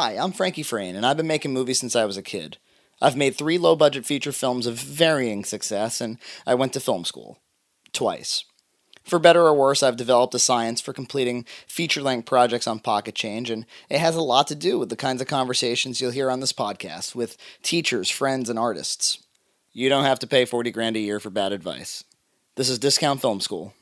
Hi, I'm Frankie Frayne, and I've been making movies since I was a kid. I've made three low budget feature films of varying success, and I went to film school. Twice. For better or worse, I've developed a science for completing feature length projects on Pocket Change, and it has a lot to do with the kinds of conversations you'll hear on this podcast with teachers, friends, and artists. You don't have to pay 40 grand a year for bad advice. This is Discount Film School.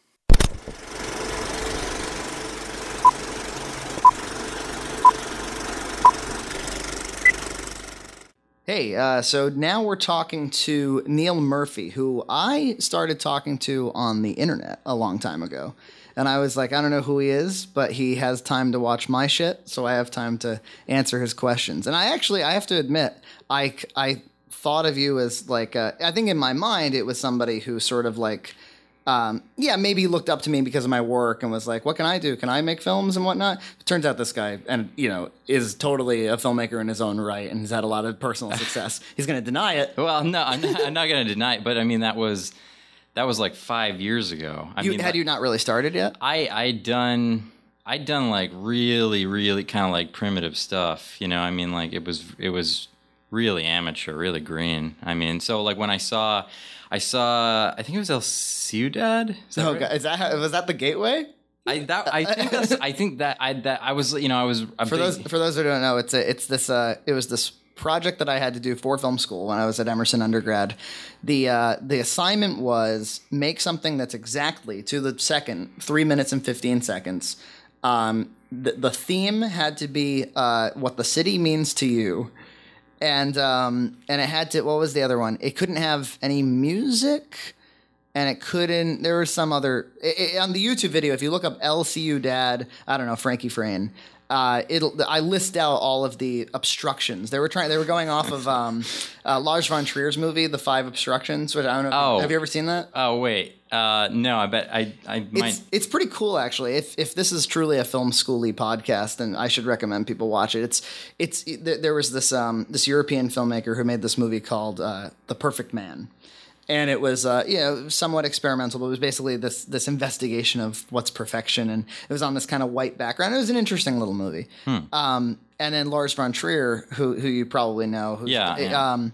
Hey, uh, so now we're talking to Neil Murphy, who I started talking to on the internet a long time ago. And I was like, I don't know who he is, but he has time to watch my shit, so I have time to answer his questions. And I actually, I have to admit, I, I thought of you as like, uh, I think in my mind, it was somebody who sort of like, um, yeah, maybe he looked up to me because of my work and was like, "What can I do? Can I make films and whatnot?" It turns out this guy, and you know, is totally a filmmaker in his own right, and has had a lot of personal success. He's going to deny it. Well, no, I'm not, I'm not going to deny it, but I mean that was that was like five years ago. I You, mean, had you not really started yet? I I'd done I'd done like really really kind of like primitive stuff. You know, I mean like it was it was really amateur, really green. I mean, so like when I saw I saw I think it was El Ciudad. Is that Oh, right? God, is that how, was that the gateway? I that I think that's I think that I that I was you know I was a For big- those for those who don't know, it's a, it's this uh, it was this project that I had to do for film school when I was at Emerson undergrad. The uh, the assignment was make something that's exactly to the second three minutes and fifteen seconds. Um, the, the theme had to be uh, what the city means to you, and um, and it had to. What was the other one? It couldn't have any music and it couldn't. There was some other i i on the YouTube video. If you look up El Ciudad, I don't know Frankie Frayne. Uh, it'll. I list out all of the obstructions. They were trying. They were going off of um, uh, Lars von Trier's movie, The Five Obstructions. Which I don't know. Oh. Have you ever seen that? Oh wait, uh, no, I bet I I might. It's it's pretty cool actually. If if this is truly a film schooly podcast, then I should recommend people watch it. It's it's there, there was this um this European filmmaker who made this movie called uh, The Perfect Man, and it was uh, you know somewhat experimental, but it was basically this this investigation of what's perfection, and it was on this kind of white background. It was an interesting little movie. Um, and then Lars von Trier, who who you probably know, who's, Yeah, yeah. um,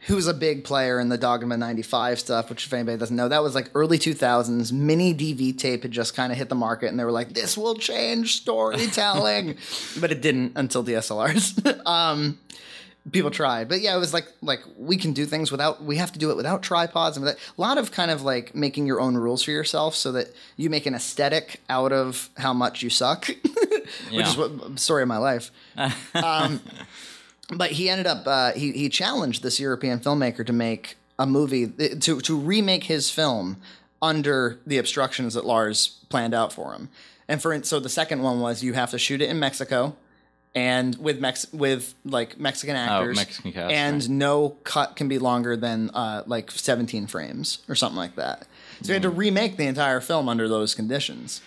who's a big player in the Dogma 95 stuff, which if anybody doesn't know, that was like early 2000s. Mini DV tape had just kind of hit the market and they were like, this will change storytelling. but it didn't until DSLRs. um, people tried. But yeah, it was like, like we can do things without, we have to do it without tripods and without, a lot of kind of like making your own rules for yourself so that you make an aesthetic out of how much you suck, which is Yeah. what story of my life but he ended up uh, he he challenged this European filmmaker to make a movie to to remake his film under the obstructions that Lars planned out for him. And for so the second one was you have to shoot it in Mexico and with Mex with like Mexican actors oh, Mexican cast, and right. no cut can be longer than uh, like 17 frames or something like that. So you had to remake the entire film under those conditions.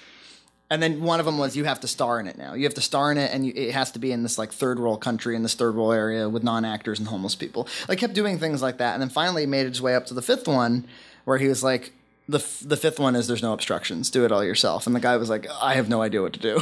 And then one of them was you have to star in it now. You have to star in it, and you, it has to be in this like third world country in this third world area with non actors and homeless people. Like kept doing things like that, and then finally made his way up to the fifth one, where he was like, the f- the fifth one is there's no obstructions, do it all yourself. And the guy was like, I have no idea what to do.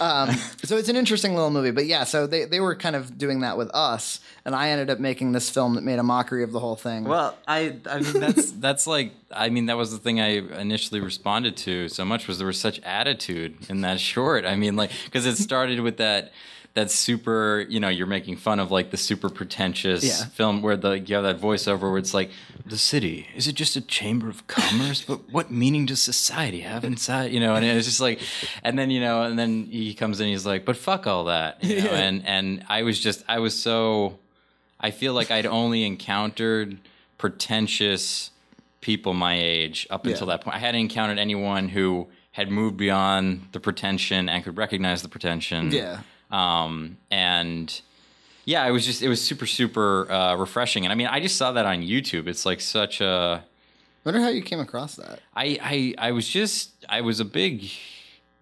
um, so it's an interesting little movie, but yeah. So they they were kind of doing that with us, and I ended up making this film that made a mockery of the whole thing. Well, I I mean that's that's like I mean that was the thing I initially responded to so much was there was such attitude in that short. I mean like because it started with that that super you know you're making fun of like the super pretentious Yeah. film where the you have that voiceover where it's like the city is it just a chamber of commerce but what meaning does society have inside you know and it's just like and then you know and then he comes in he's like but fuck all that you know? and and I was just I was so I feel like I'd only encountered pretentious people my age up until Yeah. that point. I hadn't encountered anyone who had moved beyond the pretension and could recognize the pretension. Yeah. Um, and yeah, it was just it was super super uh, refreshing. And I mean, I just saw that on YouTube. It's like such a wonder how you came across that. I, I I was just I was a big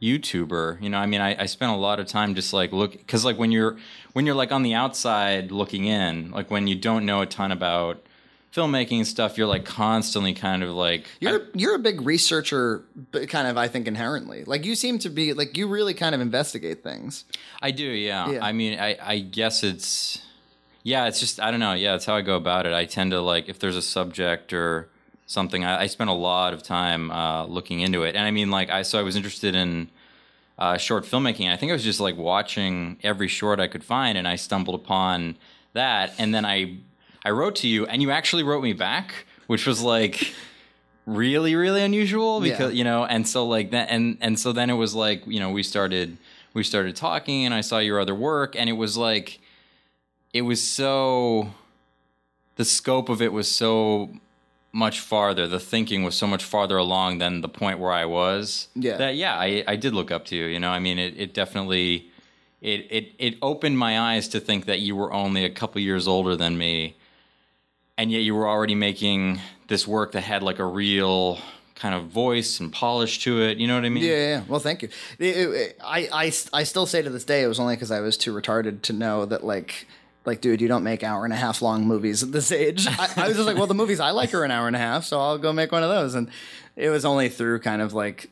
YouTuber. You know, I mean, I, I spent a lot of time just like look because like when you're when you're like on the outside looking in, like when you don't know a ton about filmmaking stuff, you're like constantly kind of like You're you're a big researcher, kind of I think inherently. Like you seem to be like you really kind of investigate things. I do, yeah. Yeah. I mean, I, I guess it's, yeah, it's just, I don't know. Yeah, it's how I go about it. I tend to like, if there's a subject or something, I, I spend a lot of time uh, looking into it. And I mean, like, I, so I was interested in uh, short filmmaking. I think I was just like watching every short I could find and I stumbled upon that. And then I, I wrote to you and you actually wrote me back, which was like, really really unusual because Yeah. you know and so like that and and so then it was like you know we started we started talking and i saw your other work and it was like it was so the scope of it was so much farther the thinking was so much farther along than the point where i was Yeah. that yeah i i did look up to you you know i mean it, it definitely it, it it opened my eyes to think that you were only a couple years older than me and yet you were already making this work that had like a real kind of voice and polish to it. You know what I mean? Yeah, yeah. Well, thank you. It- it- I, I, I still say to this day it was only because I was too retarded to know that like like dude, you don't make hour and a half long movies at this age. I, I was just like, well, the movies I like are an hour and a half, so I'll go make one of those. And it was only through kind of like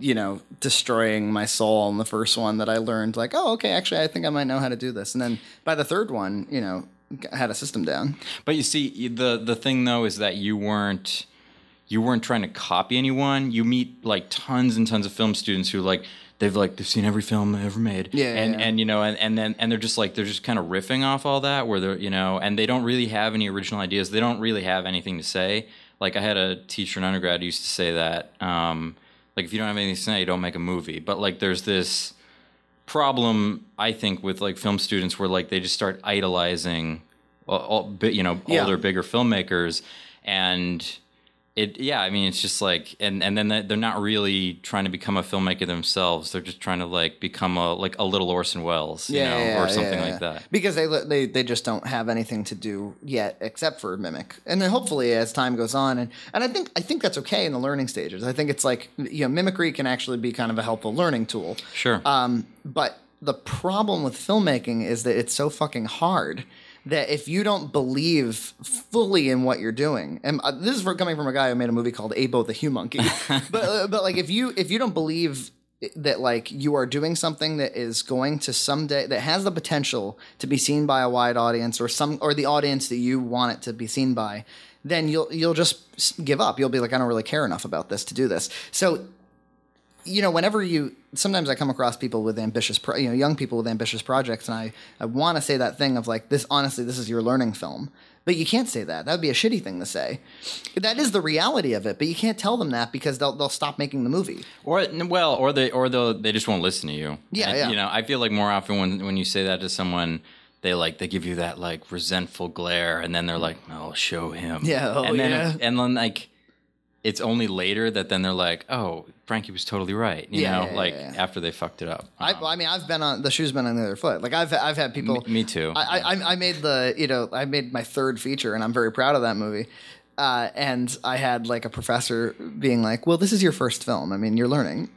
you know destroying my soul in the first one that I learned like, oh, okay, actually, I think I might know how to do this. And then by the third one, you know, had a system down. But you see, the the thing though is that you weren't you weren't trying to copy anyone. You meet like tons and tons of film students who like they've like they've seen every film ever made. Yeah, and yeah. and you know and, and then and they're just like they're just kind of riffing off all that where they're you know and they don't really have any original ideas. They don't really have anything to say. Like I had a teacher in undergrad who used to say that um, like if you don't have anything to say, you don't make a movie. But like there's this problem I think with like film students where like they just start idolizing uh, all, all, you know Yeah. older bigger filmmakers and it yeah I mean it's just like and and then they- they're not really trying to become a filmmaker themselves. They're just trying to like become a like a little Orson Welles you know or something like that. Because they they they just don't have anything to do yet except for mimic, and then hopefully as time goes on, and and I think I think that's okay in the learning stages. I think it's like you know mimicry can actually be kind of a helpful learning tool. sure. Um, but the problem with filmmaking is that it's so fucking hard that if you don't believe fully in what you're doing, and uh, this is for, coming from a guy who made a movie called Abo the Hue Monkey, but uh, but like if you if you don't believe that like you are doing something that is going to someday that has the potential to be seen by a wide audience or some or the audience that you want it to be seen by then you'll you'll just give up. You'll be like I don't really care enough about this to do this. So you know, whenever you sometimes I come across people with ambitious, pro, you know, young people with ambitious projects, and I I want to say that thing of like this. Honestly, this is your learning film, but you can't say that. That would be a shitty thing to say. That is the reality of it, but you can't tell them that because they'll they'll stop making the movie. Or well, or they or they they just won't listen to you. Yeah, And, yeah. You know, I feel like more often when when you say that to someone, they like they give you that like resentful glare, and then they're like, "I'll show him." Yeah, oh, and then yeah. and then like it's only later that then they're like, "Oh, Frankie was totally right." You Yeah, know, yeah, like yeah. after they fucked it up. I, I mean, I've been on the shoe's been on the other foot. Like I've I've had people. Me- me too. I, I I made the you know I made my third feature, and I'm very proud of that movie. Uh, and I had like a professor being like, "Well, this is your first film. I mean, you're learning."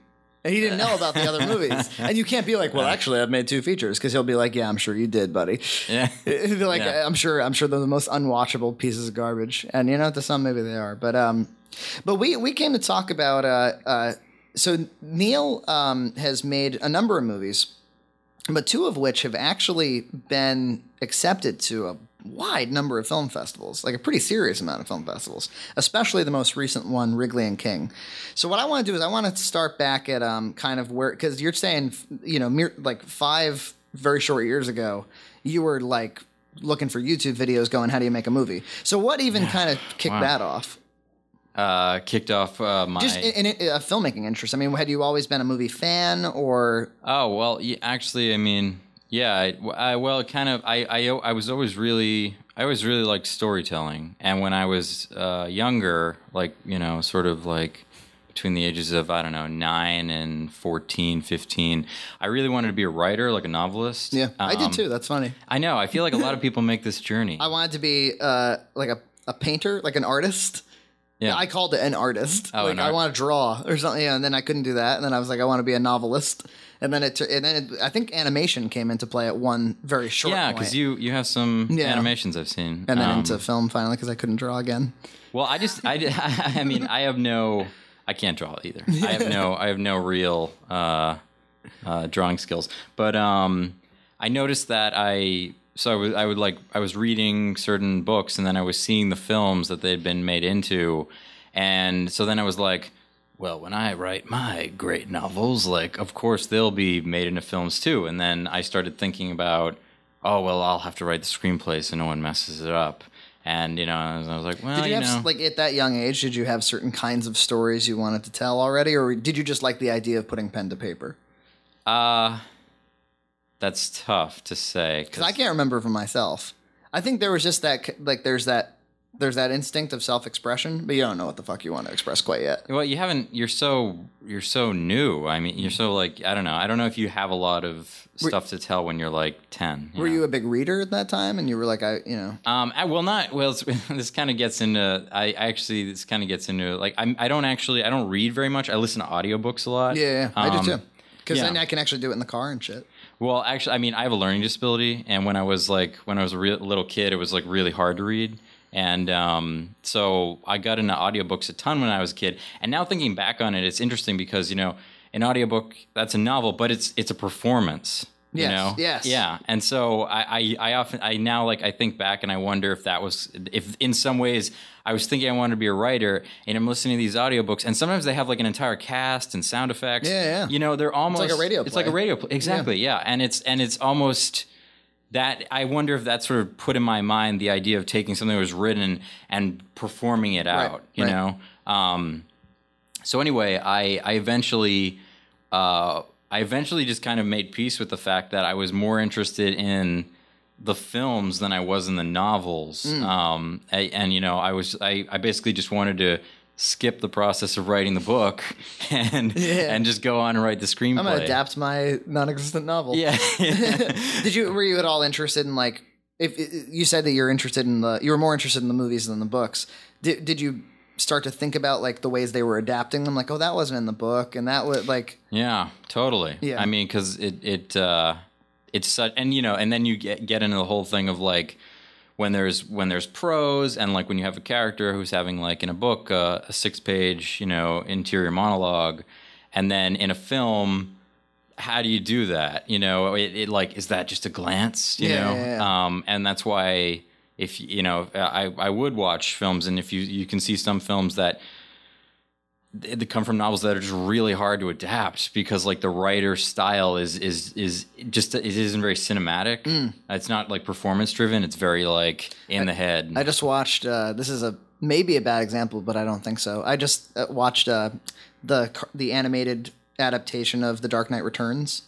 And he didn't know about the other movies. And you can't be like, "Well, actually, I've made two features," because he'll be like, "Yeah, I'm sure you did, buddy." yeah. He'd be like, Yeah. I'm sure, I'm sure they're the most unwatchable pieces of garbage, and you know, to some maybe they are, but um, but we we came to talk about uh uh, so Neil um has made a number of movies, but two of which have actually been accepted to a wide number of film festivals, like a pretty serious amount of film festivals, especially the most recent one, Wrigley and King. So what I want to do is I want to start back at um kind of where because you're saying you know mere, like five very short years ago you were like looking for YouTube videos going how do you make a movie. So what even kind of kicked Wow. that off? Uh, kicked off uh, my. Just in, in, a filmmaking interest. I mean, had you always been a movie fan or Oh well, actually, I mean, yeah, I, I well, kind of. I, I I was always really, I always really liked storytelling, and when I was uh, younger, like you know, sort of like between the ages of I don't know nine and 14, 15, I really wanted to be a writer, like a novelist. yeah, I did Um, too. That's funny. I know. I feel like a lot of people make this journey. I wanted to be uh, like a, a painter, like an artist. Yeah. I called it an artist. Oh, like an I want to draw or something. Yeah, and then I couldn't do that. And then I was like, I want to be a novelist. and then it and then it, I think animation came into play at one very short. Yeah, because you you have some Yeah. animations I've seen, and then Um, into film finally because I couldn't draw again. Well, I just I, I mean I have no I can't draw either. I have no I have no real uh, uh, drawing skills. But um, I noticed that I so I would I would like I was reading certain books and then I was seeing the films that they'd been made into, and so then I was like. Well, when I write my great novels, like, of course they'll be made into films too. And then I started thinking about, oh, well, I'll have to write the screenplay so no one messes it up. And, you know, I was, I was like, well, Did you you have know. like at that young age? Did you have certain kinds of stories you wanted to tell already, or did you just like the idea of putting pen to paper? Uh that's tough to say Because I can't remember for myself. I think there was just that like there's that there's that instinct of self expression, but you don't know what the fuck you want to express quite yet. Well, you haven't. You're so you're so new. I mean, you're so like I don't know. I don't know if you have a lot of stuff to tell when you're like ten. Were you a big reader at that time? And you were like, I, you know, Um, I will not. Well, it's, this kind of gets into. I actually this kind of gets into like I'm. I don't actually. I don't read very much. I listen to audiobooks a lot. yeah, yeah, I Um, do too. Because yeah. then I can actually do it in the car and shit. Well, actually, I mean, I have a learning disability, and when I was like when I was a real, little kid, it was like really hard to read. And um, so I got into audiobooks a ton when I was a kid. And now thinking back on it, it's interesting because you know, an audiobook that's a novel, but it's it's a performance. You Yes, know? yes. Yeah. And so I, I I often I now like I think back and I wonder if that was if in some ways I was thinking I wanted to be a writer and I'm listening to these audiobooks and sometimes they have like an entire cast and sound effects. Yeah, yeah. You know, they're almost like a radio Play. It's like a radio play. Exactly. Yeah. And it's and it's almost that I wonder if that sort of put in my mind the idea of taking something that was written and performing it out. you right. know. Um, so anyway, I I eventually uh, I eventually just kind of made peace with the fact that I was more interested in the films than I was in the novels. Mm. Um, I- and you know, I was I, I basically just wanted to skip the process of writing the book and Yeah. and just go on and write the screenplay. I'm gonna adapt my non-existent novel. Yeah. Did you were you at all interested in like if you said that you're interested in the you were more interested in the movies than the books? Did did you start to think about like the ways they were adapting them? Like, oh, that wasn't in the book, and that was like, Yeah, totally. Yeah. I mean, because it it uh, it's such, and you know, and then you get get into the whole thing of like when there's when there's prose and like when you have a character who's having like in a book uh, a six page you know interior monologue, and then in a film. How do you do that? You know, it, it like is that just a glance? You Yeah, know, yeah, yeah. Um, and that's why if you know, I I would watch films, and if you you can see some films that they come from novels that are just really hard to adapt because like the writer's style is is is just it isn't very cinematic. Mm. It's not like performance driven. It's very like in the head. I just watched. Uh, this is a maybe a bad example, but I don't think so. I just uh, watched uh, the the animated adaptation of The Dark Knight Returns,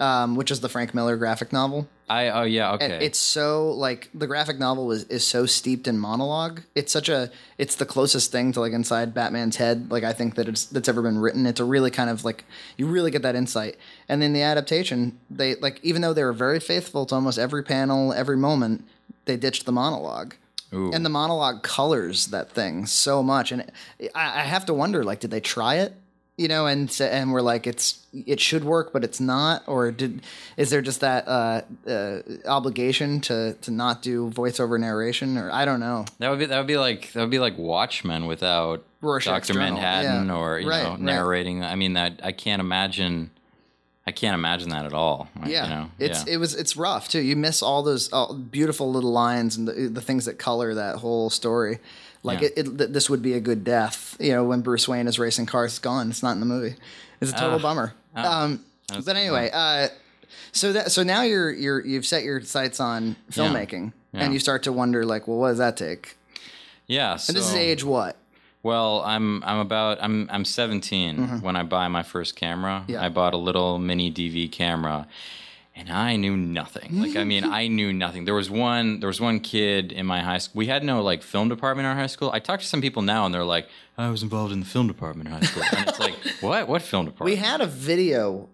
um, which is the Frank Miller graphic novel. I oh yeah okay. And it's so like the graphic novel is, is so steeped in monologue. It's such a it's the closest thing to like inside Batman's head. Like I think that it's that's ever been written. It's a really kind of like you really get that insight. And then the adaptation, they like even though they were very faithful to almost every panel, every moment, they ditched the monologue. Ooh. And the monologue colors that thing so much. And I, I have to wonder, like, did they try it? You know, and and we're like, it's it should work, but it's not, or did is there just that uh, uh, obligation to to not do voiceover narration, or I don't know. that would be that would be like that would be like Watchmen without Doctor Manhattan yeah. or you Right, know right. narrating. I mean that I can't imagine. I can't imagine that at all. Yeah, you know? it's yeah. it was it's rough too. You miss all those all beautiful little lines and the, the things that color that whole story. Like Yeah. it, it, this would be a good death. You know, when Bruce Wayne is racing cars, it's gone. It's not in the movie. It's a total Ah. bummer. Ah. um, but anyway, uh, so that so now you're you're you've set your sights on filmmaking, Yeah. and you start to wonder like, well, what does that take? yeah. And this is age what? Well, I'm I'm about I'm I'm 17 when I buy my first camera. Mm-hmm. Yeah. I bought a little mini DV camera, and I knew nothing. Like I mean, I knew nothing. There was one there was one kid in my high school. We had no like film department in our high school. I talked to some people now, and they're like, I was involved in the film department in high school, and it's like, what what film department?" We had a video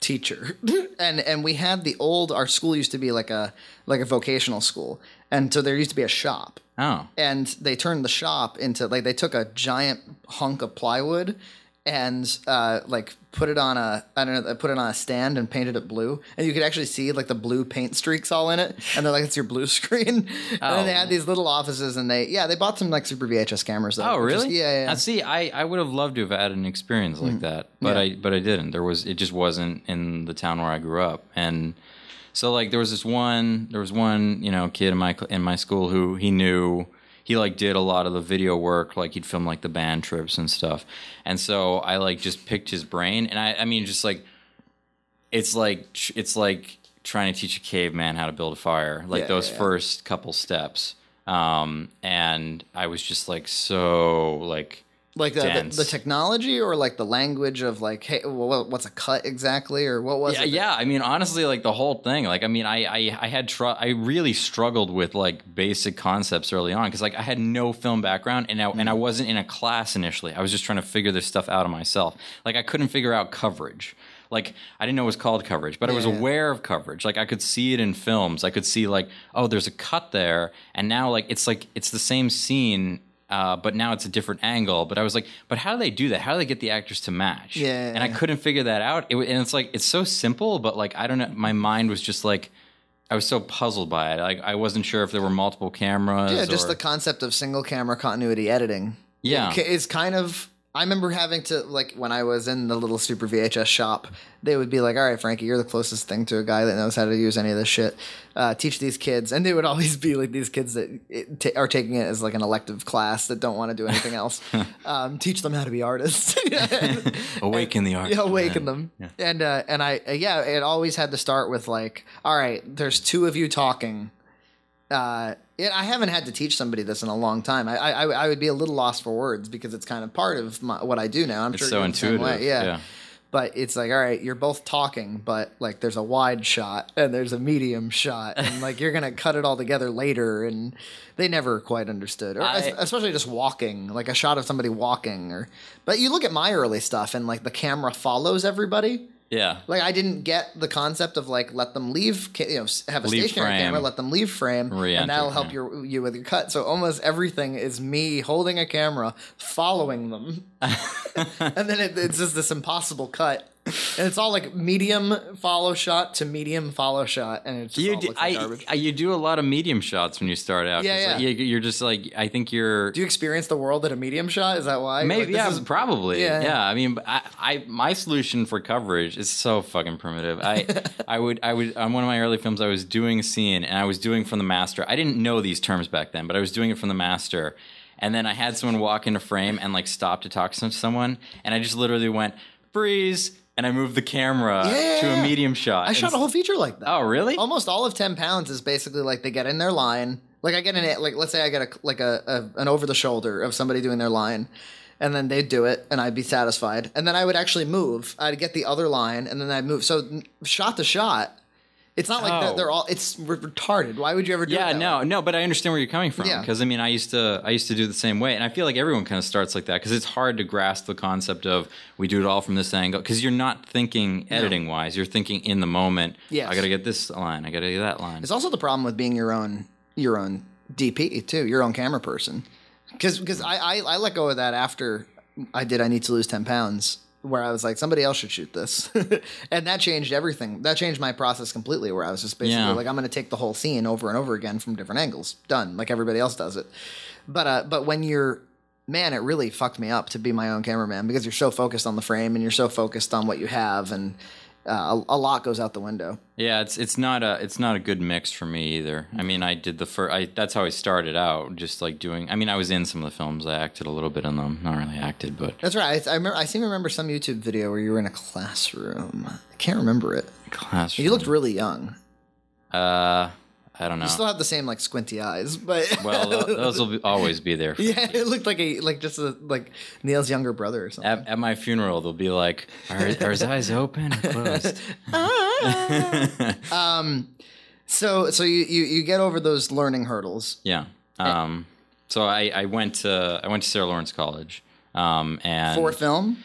teacher and and we had the old our school used to be like a like a vocational school and so there used to be a shop oh and they turned the shop into like they took a giant hunk of plywood and uh, like put it on a I don't know put it on a stand and painted it blue and you could actually see like the blue paint streaks all in it and they're like it's your blue screen and then they Oh. had these little offices and they yeah they bought some like super VHS cameras though, Oh, which is- really? yeah yeah Uh, see, I, I would have loved to have had an experience like that, but Mm. Yeah. I but I didn't. There was it just wasn't in the town where I grew up, and so like there was this one there was one you know kid in my in my school who he knew he like did a lot of the video work, like he'd film like the band trips and stuff, and so I like just picked his brain, and I I mean just like it's like it's like trying to teach a caveman how to build a fire like Yeah, those yeah, yeah. first couple steps. Um and i was just like so like like the, the, the technology or like the language of like hey well, what's a cut exactly or what was yeah, it yeah i mean honestly like the whole thing like i mean i i, I had tr- i really struggled with like basic concepts early on because like i had no film background and I, and Mm. I wasn't in a class initially i was just trying to figure this stuff out of myself like i couldn't figure out coverage like I didn't know it was called coverage, but I was aware of coverage. Like I could see it in films. I could see like, oh, there's a cut there, and now like it's like it's the same scene, uh, but now it's a different angle. But I was like, but how do they do that? How do they get the actors to match? Yeah. and I couldn't figure that out. It, and it's like it's so simple, but like I don't know. My mind was just like. I was so puzzled by it. Like I wasn't sure if there were multiple cameras. yeah just or- the concept of single camera continuity editing Yeah. It- it's kind of I remember having to like when I was in the little super VHS shop, they would be like, "All right, Frankie, you're the closest thing to a guy that knows how to use any of this shit. Uh, teach these kids." And they would always be like these kids that ta are taking it as like an elective class that don't want to do anything else. um, teach them how to be artists. awaken the art. yeah, awaken them. And uh, and I uh, yeah, it always had to start with like, all right, there's two of you talking. Yeah, I haven't had to teach somebody this in a long time. I I, I would be a little lost for words because it's kind of part of my, what I do now. I'm It's sure so you're the same intuitive. Yeah. yeah. But it's like, all right, you're both talking, but like there's a wide shot and there's a medium shot, and like you're gonna cut it all together later, and they never quite understood, or I- especially just walking, like a shot of somebody walking, or. But you look at my early stuff, and like the camera follows everybody. Yeah. Like I didn't get the concept of like let them leave, you know, have a Leave stationary frame. camera, let them leave frame, Re-enter, and that'll help yeah. your you with your cut. So almost everything is me holding a camera, following them, and then it, it's just this impossible cut, and it's all like medium follow shot to medium follow shot, and it's just You all do, like I, you do a lot of medium shots when you start out. Yeah, yeah. you- you're just like I think you're Do you experience the world at a medium shot? Is that why? maybe Like, yeah is- probably Yeah. yeah. I mean, I, I my solution for coverage is so fucking primitive. I I would I would on one of my early films I was doing a scene and I was doing from the master. I didn't know these terms back then, but I was doing it from the master. And then I had someone walk into frame and like stop to talk to someone, and I just literally went freeze, and I moved the camera Yeah. to a medium shot. I shot a whole feature like that. Oh really? almost all of 10 pounds is basically like they get in their line like i get in it like let's say i get a like a, a an over the shoulder of somebody doing their line and then they'd do it and i'd be satisfied and then i would actually move i'd get the other line and then i'd move so shot to shot it's not like Oh. they're all it's retarded why would you ever do that? yeah no way? no but i understand where you're coming from Yeah. because i mean i used to i used to do the same way and i feel like everyone kind of starts like that because it's hard to grasp the concept of we do it all from this angle because you're not thinking editing wise you're thinking in the moment Yeah, i gotta get this line i gotta get that line it's also the problem with being your own your own dp too your own camera person because because I, I i let go of that after i did i need to lose 10 pounds where i was like somebody else should shoot this. And that changed everything. That changed my process completely where i was just basically Yeah. like i'm going to take the whole scene over and over again from different angles. Done. Like everybody else does it. But uh but when you're man it really fucked me up to be my own cameraman because you're so focused on the frame and you're so focused on what you have and uh, a, a lot goes out the window yeah it's it's not a it's not a good mix for me either i mean i did the first I, that's how i started out just like doing i mean i was in some of the films i acted a little bit in them not really acted but That's right. I, I remember. I seem to remember some YouTube video where you were in a classroom. I can't remember it. classroom You looked really young. uh i don't know You still have the same like squinty eyes, but well those will be, always be there yeah, it looked like a like just a, like Neil's younger brother or something. At, at my funeral, they'll be like, "Are, are his eyes open or closed?" um, So so you, you you get over those learning hurdles. yeah. Um, so I, I went to I went to Sarah Lawrence College, um, and For film,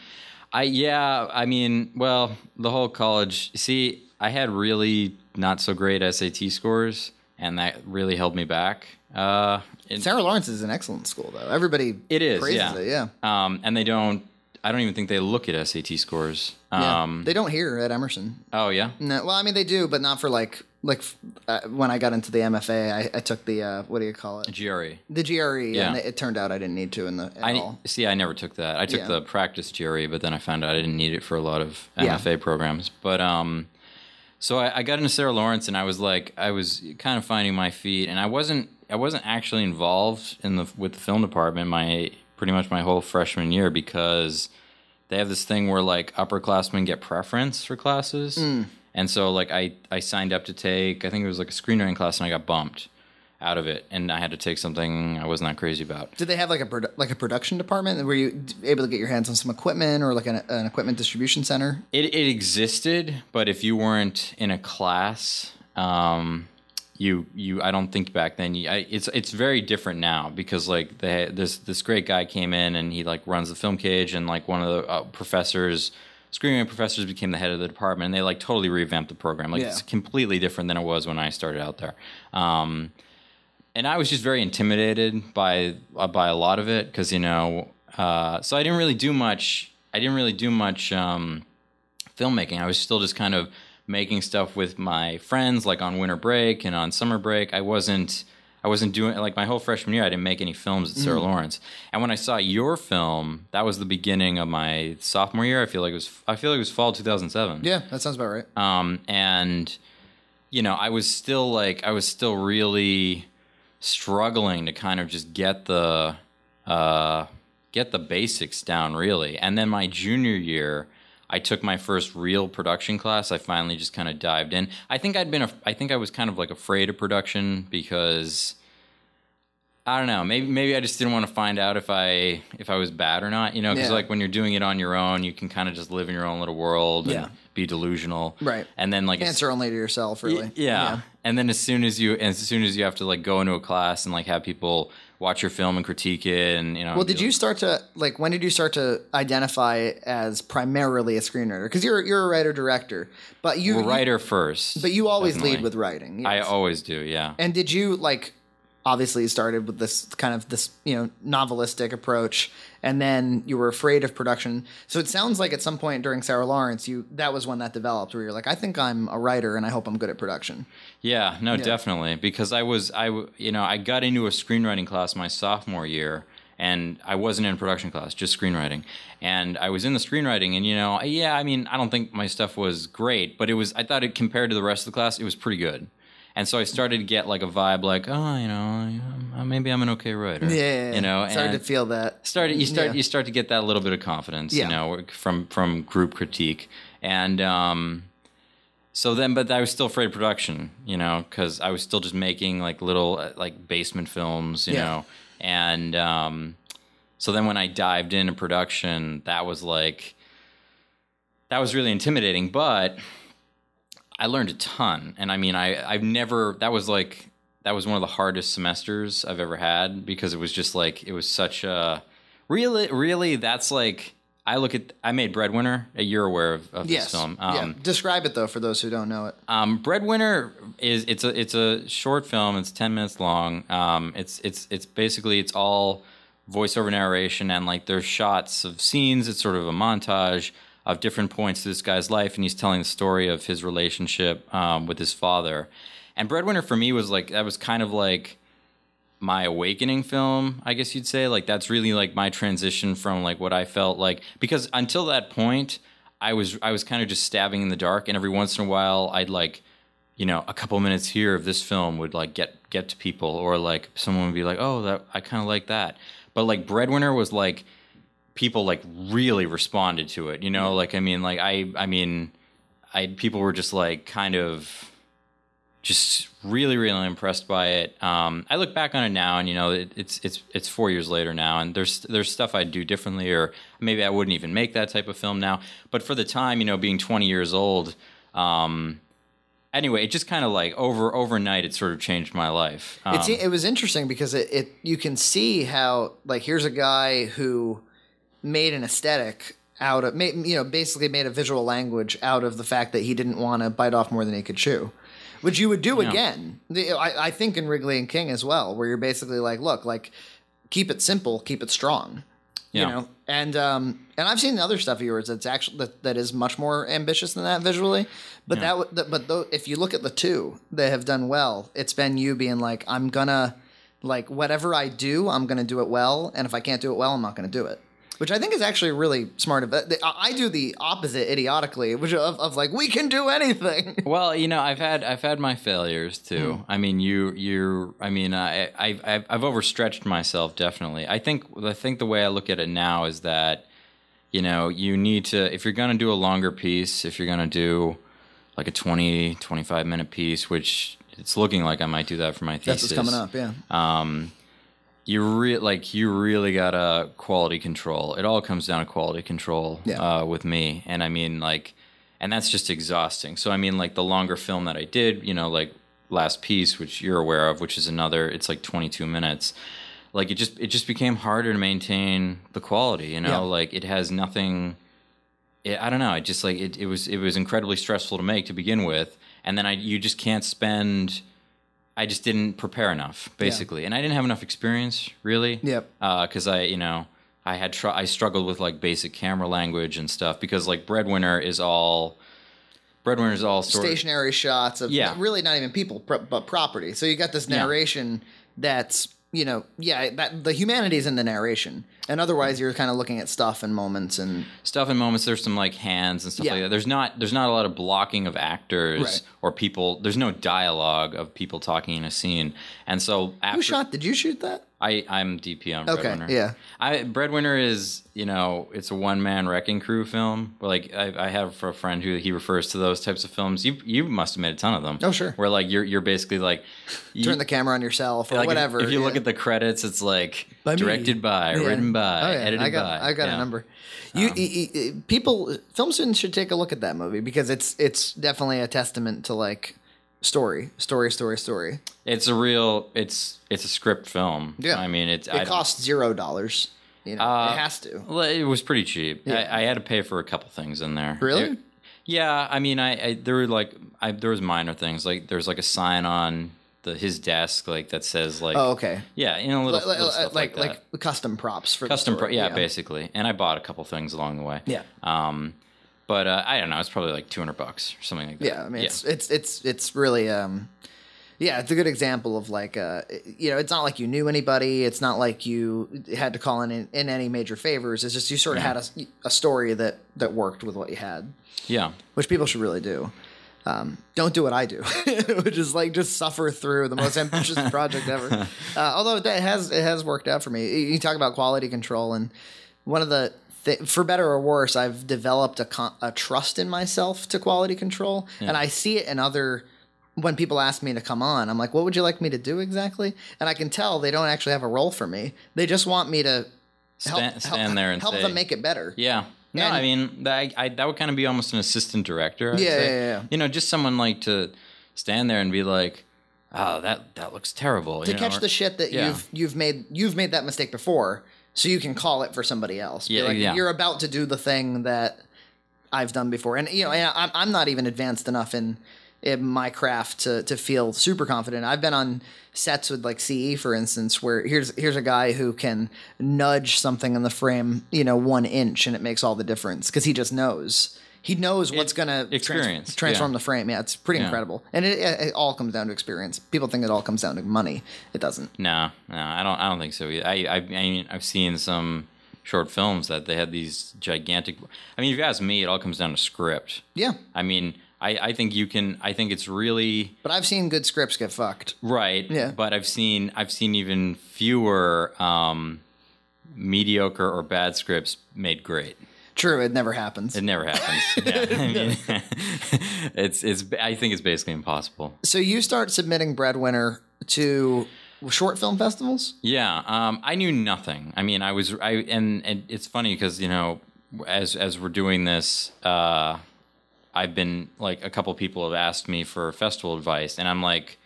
I yeah I mean well the whole college. See, I had really not so great SAT scores, and that really held me back. Uh, it, Sarah Lawrence is an excellent school though. Everybody It is, praises yeah. it. Yeah. um, and they don't I don't even think they look at SAT scores. Yeah. Um, they don't here at Emerson. oh yeah. No, well, I mean they do, but not for like like uh, when I got into the MFA, I, I took the uh, what do you call it? GRE. The GRE, Yeah. and it, it turned out I didn't need to in the at I all. see. I never took that. I took Yeah. the practice GRE, but then I found out I didn't need it for a lot of Yeah. MFA programs. But um, so I, I got into Sarah Lawrence, and I was like, I was kind of finding my feet, and I wasn't, I wasn't actually involved in the with the film department my pretty much my whole freshman year because they have this thing where like upperclassmen get preference for classes, Hmm. and so like I I signed up to take I think it was like a screenwriting class, and I got bumped out of it, and I had to take something I wasn't that crazy about. Did they have like a produ- like a production department? Were you able to get your hands on some equipment or like an, an equipment distribution center? It, it existed, but if you weren't in a class, um, you you I don't think back then. You, I, it's it's very different now because like they, this this great guy came in and he like runs the film cage and like one of the uh, professors, screenwriting professors became the head of the department and they like totally revamped the program. Like Yeah. it's completely different than it was when I started out there. Um, and I was just very intimidated by uh, by a lot of it because you know, uh, so I didn't really do much. I didn't really do much um, filmmaking. I was still just kind of making stuff with my friends, like on winter break and on summer break. I wasn't. I wasn't doing like my whole freshman year. I didn't make any films at Sarah Lawrence. And when I saw your film, that was the beginning of my sophomore year. I feel like it was. I feel like it was fall 2007 Yeah, that sounds about right. um, and you know i was still like i was still really struggling to kind of just get the uh, get the basics down really and then my junior year i took my first real production class i finally just kind of dived in i think i'd been a, i think i was kind of like afraid of production because I don't know. Maybe maybe I just didn't want to find out if I if I was bad or not. You know, because Yeah. like when you're doing it on your own, you can kind of just live in your own little world and be delusional. Right. And then like Answer only to yourself, really. Y- yeah. And then as soon as you as soon as you have to like go into a class and like have people watch your film and critique it and you know Well, did be you start to like? When did you start to identify as primarily a screenwriter? Because you're you're a writer director, but you well, you- writer first. but you always definitely. lead with writing. I always do, yeah. And did you like? Obviously, you started with this kind of this you know novelistic approach, and then you were afraid of production. So it sounds like at some point during Sarah Lawrence, you that was when that developed, where you're like, I think I'm a writer, and I hope I'm good at production. Yeah, no, definitely. Because I was, i you know, I got into a screenwriting class my sophomore year, and I wasn't in production class, just screenwriting. And I was in the screenwriting, and you know, yeah, I mean, I don't think my stuff was great, but it was. I thought it compared to the rest of the class, it was pretty good. And so I started to get like a vibe, like, oh, you know, uh, maybe I'm an okay writer. Yeah, you know, started and to feel that. started you start Yeah. you start to get that little bit of confidence you know from from group critique and um so then but i was still afraid of production you know because i was still just making like little uh, like basement films you know and um so then when i dived into production that was like that was really intimidating but i learned a ton and i mean i i've never that was like that was one of the hardest semesters i've ever had because it was just like it was such a really really that's like i look at i made breadwinner you're aware of, of Yes. this film yeah. um, Describe it though for those who don't know it. um, Breadwinner is it's a it's a short film. It's ten minutes long. Um, it's it's it's basically it's all voiceover narration and like there's shots of scenes. It's sort of a montage of different points to this guy's life, and he's telling the story of his relationship um, with his father. And Breadwinner for me was like that was kind of like my awakening film, I guess you'd say. Like that's really like my transition from like what I felt like because until that point, I was I was kind of just stabbing in the dark, and every once in a while, I'd like, you know, a couple minutes here of this film would like get get to people, or like someone would be like, oh, that I kind of like that. But like Breadwinner was like people like really responded to it, you know. Like I mean, like I I mean, I people were just like kind of just really really impressed by it. Um, i look back on it now and you know it, it's it's it's four years later now and there's there's stuff i'd do differently or maybe i wouldn't even make that type of film now. But for the time you know being 20 years old um, anyway it just kind of like over overnight it sort of changed my life. Um, It's, it was interesting because it, it you can see how like here's a guy who made an aesthetic out of made, you know basically made a visual language out of the fact that he didn't want to bite off more than he could chew which you would do again I, I think in wrigley and king as well where you're basically like look like keep it simple keep it strong Yeah. You know, and um, and I've seen the other stuff of yours that's actually that, that is much more ambitious than that visually. But that, w- that but though, if you look at the two that have done well, it's been you being like, I'm gonna like whatever I do, I'm gonna do it well, and if I can't do it well, I'm not gonna do it. Which I think is actually really smart. Of I I do the opposite idiotically, which of, of like we can do anything. Well, you know, I've had I've had my failures too. I mean, you you I mean, I I I've, I've overstretched myself definitely. I think I think the way I look at it now is that you know, you need to if you're going to do a longer piece, if you're going to do like a 20 25 minute piece, which it's looking like I might do that for my That's thesis. what's coming up. Yeah. Um you re- like you really gotta quality control. It all comes down to quality control Yeah. uh, with me, and I mean like, and that's just exhausting. So I mean like the longer film that I did, you know, like last piece, which you're aware of, which is another, it's like 22 minutes. Like it just it just became harder to maintain the quality. You know, Yeah. like it has nothing. It, I don't know. It just like it, it was it was incredibly stressful to make to begin with, and then I you just can't spend. I just didn't prepare enough, basically, and I didn't have enough experience really. Yep. Uh, because I, you know, I had tr- I struggled with like basic camera language and stuff because like Breadwinner is all. Breadwinner is all sort of stationary shots of Yeah. really not even people pro- but property so you got this Yeah. narration that's you know yeah that the humanity's in the narration and otherwise you're kind of looking at stuff and moments and stuff and moments there's some like hands and stuff Yeah. like that there's not there's not a lot of blocking of actors Right. or people there's no dialogue of people talking in a scene and so after who shot did you shoot that I I'm DP on Okay, Breadwinner. yeah. I Breadwinner is you know it's a one man wrecking crew film. Like I, I have a friend who he refers to those types of films. You you must have made a ton of them. Oh, sure. Where like you're you're basically like you, turn the camera on yourself or like, whatever If, you look at the credits, it's like By me. directed by, Yeah. written by, Oh, yeah. edited I got, by. I got Yeah. Um, a number. You, y- y- y- people, film students should take a look at that movie because it's it's definitely a testament to like story, story, story, story. It's a real. It's it's a script film. Yeah. I mean it's. It costs zero dollars. You know, Uh, it has to. Well, it was pretty cheap. Yeah. I, I had to pay for a couple things in there. Really? It- yeah, I mean, I, I there were like I, there was minor things like there's like a sign on the his desk like that says like Oh, okay. yeah, you know, little, Like little stuff like, like, like, custom props for the custom, pro- story, yeah, basically. And I bought a couple things along the way. Yeah. Um, but uh, I don't know. It's probably like two hundred bucks or something like that. Yeah, I mean, it's it's it's it's really um, yeah, it's a good example of like uh, you know, it's not like you knew anybody. It's not like you had to call in in, in any major favors. It's just you sort of had a, a story that that worked with what you had, yeah. which people should really do. Um, don't do what I do, which is like just suffer through the most ambitious project ever. Uh, although that has it has worked out for me. You talk about quality control, and one of the th- for better or worse, I've developed a, con- a trust in myself to quality control, and I see it in other. When people ask me to come on, I'm like, "What would you like me to do exactly?" And I can tell they don't actually have a role for me. They just want me to help, Stand, stand there and help say, them make it better. Yeah. No, And- I mean that I, that would kind of be almost an assistant director. I'd Yeah, say. yeah, yeah. You know, just someone like to stand there and be like, "Oh, that that looks terrible." to you know, catch or- the shit that yeah. you've you've made you've made that mistake before so you can call it for somebody else. Yeah, like, yeah. you're about to do the thing that i've done before. And you know and I'm, I'm not even advanced enough in in my craft to to feel super confident. I've been on sets with like ce for instance where here's here's a guy who can nudge something in the frame you know one inch and it makes all the difference because he just knows he knows what's gonna trans- transform yeah. the frame yeah it's pretty Yeah. incredible and it, it, it all comes down to experience people think it all comes down to money it doesn't No, no, I don't. I don't think so. Either. I, I, I mean, I've seen some short films that they had these gigantic. I mean, if you ask me, it all comes down to script. yeah I mean, I, I think you can. I think it's really But I've seen good scripts get fucked. right. Yeah. But I've seen I've seen even fewer um, mediocre or bad scripts made great. True, it never happens. It never happens. yeah, I mean, it's it's. I think it's basically impossible. so you start submitting Breadwinner to short film festivals? Yeah, um, I knew nothing. I mean, I was I and, and it's funny because you know, as as we're doing this, uh, I've been like a couple people have asked me for festival advice, and I'm like,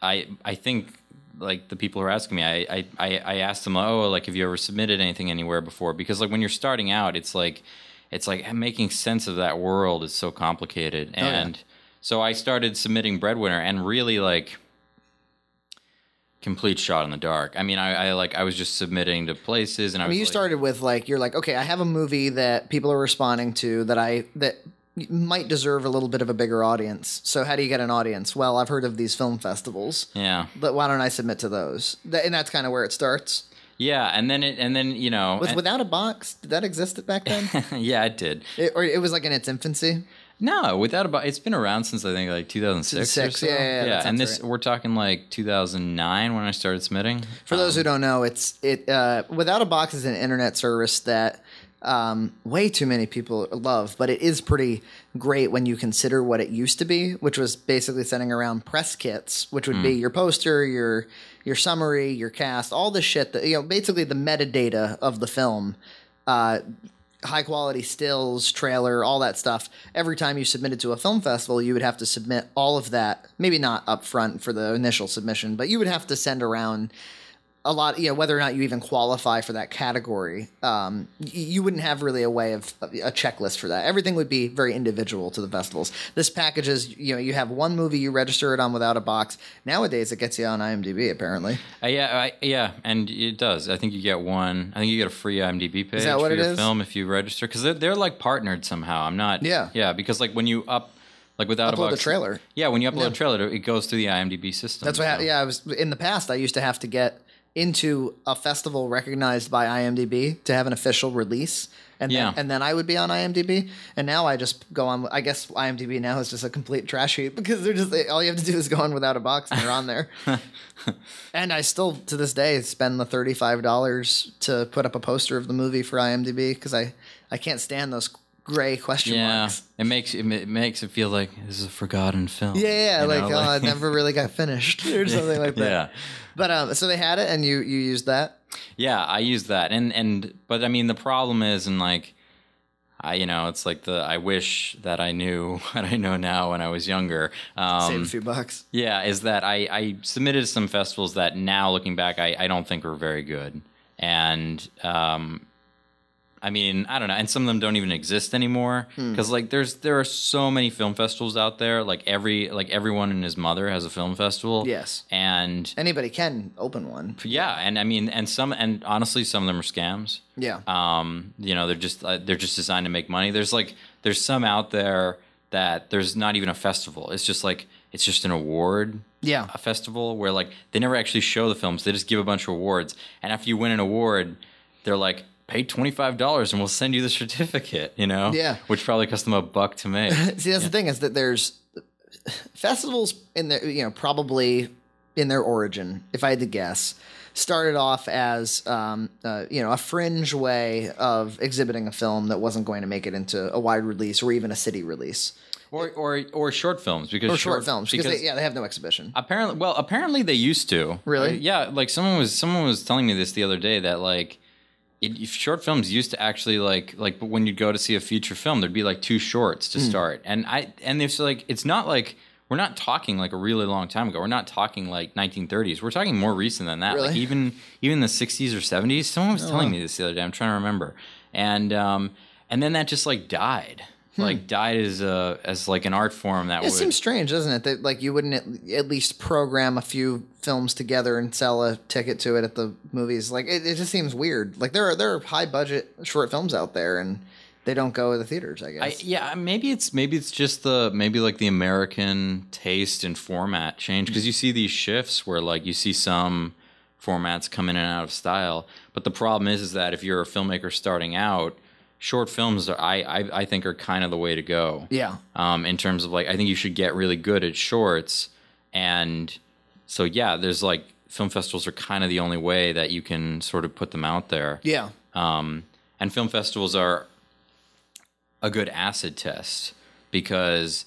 I I think like the people who are asking me, I I I, asked them, oh, like have you ever submitted anything anywhere before? Because like when you're starting out, it's like it's like making sense of that world is so complicated, oh, yeah. and so I started submitting Breadwinner, and really like complete shot in the dark. I mean, I, I like I was just submitting to places, and I, I was mean, you like, started with like you're like, okay, I have a movie that people are responding to that I that might deserve a little bit of a bigger audience. So how do you get an audience? Well, I've heard of these film festivals, yeah, but why don't I submit to those? And that's kind of where it starts. yeah, and then it, and then you know, With and- Withoutabox, did that exist back then? yeah, it did. it, or it was like in its infancy. No, without a bu- it's been around since I think like 2006 or so. yeah, yeah, yeah, and this right. we're talking like 2009 when I started submitting. For those who don't know, it's it uh, Withoutabox is an internet service that um, way too many people love, but it is pretty great when you consider what it used to be, which was basically sending around press kits, which would be your poster, your your summary, your cast, all the shit that you know, basically the metadata of the film. Uh, high quality stills, trailer, all that stuff. Every time you submitted to a film festival, you would have to submit all of that. Maybe not up front for the initial submission, but you would have to send around a lot. You know, whether or not you even qualify for that category, um, you wouldn't have really a way of a checklist for that. Everything would be very individual to the festivals. This package is, you know, you have one movie, you register it on Withoutabox. Nowadays, it gets you on IMDb. Apparently, Uh, yeah, I, yeah, and it does. I think you get one. I think you get a free IMDb page for your is? film if you register because they're, they're like partnered somehow. I'm not. Yeah. yeah, because like when you up like without a Upload box the trailer. Yeah, when you upload Yeah. a trailer, it goes through the IMDb system. That's what. so- yeah, I was in the past. I used to have to get into a festival recognized by IMDb to have an official release, and Yeah. then, and then I would be on IMDb. And now I just go on. I guess IMDb now is just a complete trash heap because they're just all you have to do is go on Withoutabox and they're on there. and I still to this day spend the thirty five dollars to put up a poster of the movie for IMDb because I I can't stand those gray question Yeah, marks. it makes it, it makes it feel like this is a forgotten film. Yeah, yeah, like, know, oh, it never really got finished or something like that. Yeah. But um, so they had it, and you you used that. Yeah, I used that, and and but I mean the problem is, and like, I you know it's like the I wish that I knew what I know now when I was younger. Save Um, a few bucks. yeah, is that I I submitted some festivals that now looking back I I don't think were very good, and um. I mean, I don't know, and some of them don't even exist anymore Hmm. because like there's there are so many film festivals out there. Like every like everyone and his mother has a film festival. Yes. and Anybody can open one. yeah, and I mean, and some, and honestly, some of them are scams. Yeah. Um, you know, they're just uh, they're just designed to make money. There's like there's some out there that there's not even a festival. It's just like it's just an award. Yeah. A festival where like they never actually show the films. They just give a bunch of awards, and after you win an award, they're like. Pay twenty five dollars and we'll send you the certificate. You know, Yeah. which probably cost them a buck to make. See, that's the thing is that there's festivals in their you know probably in their origin, if I had to guess, started off as um, uh, you know a fringe way of exhibiting a film that wasn't going to make it into a wide release or even a city release or or or short films because or short, films because, they, yeah they have no exhibition. Apparently, well, apparently they used to. Really? Uh, yeah, like someone was someone was telling me this the other day that like it, short films used to actually like like when you'd go to see a feature film, there'd be like two shorts to start, and I and it's like it's not like we're not talking like a really long time ago. We're not talking like 1930s. We're talking more recent than that. Like Really? even even the 60s or 70s. Someone was telling wow. me this the other day. I'm trying to remember, and um and then that just like died. Like died as a as like an art form that Hmm. It would seems strange, doesn't it? That like you wouldn't at, at least program a few films together and sell a ticket to it at the movies. Like it, it just seems weird. Like there are there are high budget short films out there, and they don't go to the theaters. I I, guess. yeah, maybe it's maybe it's just the maybe like the American taste and format change because you see these shifts where like you see some formats come in and out of style, but the problem is is that if you're a filmmaker starting out, short films are I I, I think are kind of the way to go. yeah. Um, in terms of like I think you should get really good at shorts, and so yeah, there's like film festivals are kind of the only way that you can sort of put them out there. Yeah. Um, and film festivals are a good acid test because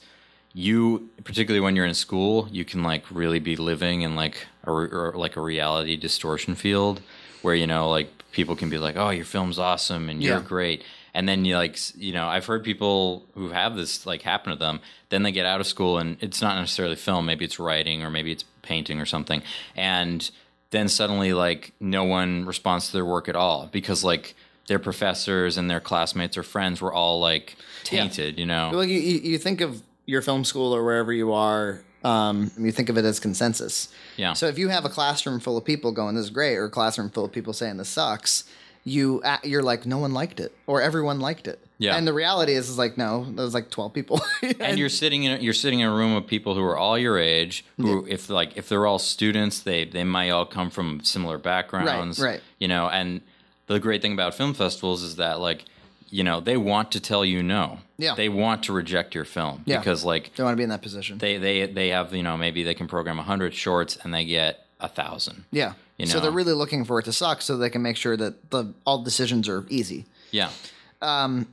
you, particularly when you're in school, you can like really be living in like a re- like a reality distortion field where you know like people can be like, "Oh, your film's awesome and you're great," and then you like you know I've heard people who have this like happen to them. Then they get out of school and it's not necessarily film, maybe it's writing or maybe it's painting or something, and then suddenly like no one responds to their work at all because like their professors and their classmates or friends were all like tainted, you know. Well, you, you you think of your film school or wherever you are, um, you think of it as consensus. Yeah. So if you have a classroom full of people going, "This is great," or a classroom full of people saying, "This sucks," you you're like, "No one liked it," or "Everyone liked it." Yeah. And the reality is, is like, no, there was like twelve people. and you're sitting in a, you're sitting in a room of people who are all your age who if like if they're all students they they might all come from similar backgrounds right. Right. you know and the great thing about film festivals is that like you know they want to tell you no Yeah. they want to reject your film Yeah. because like don't want to be in that position. they they they have you know maybe they can program 100 shorts and they get a thousand yeah. you So they're really looking for it to suck, so they can make sure that the all decisions are easy. yeah Um,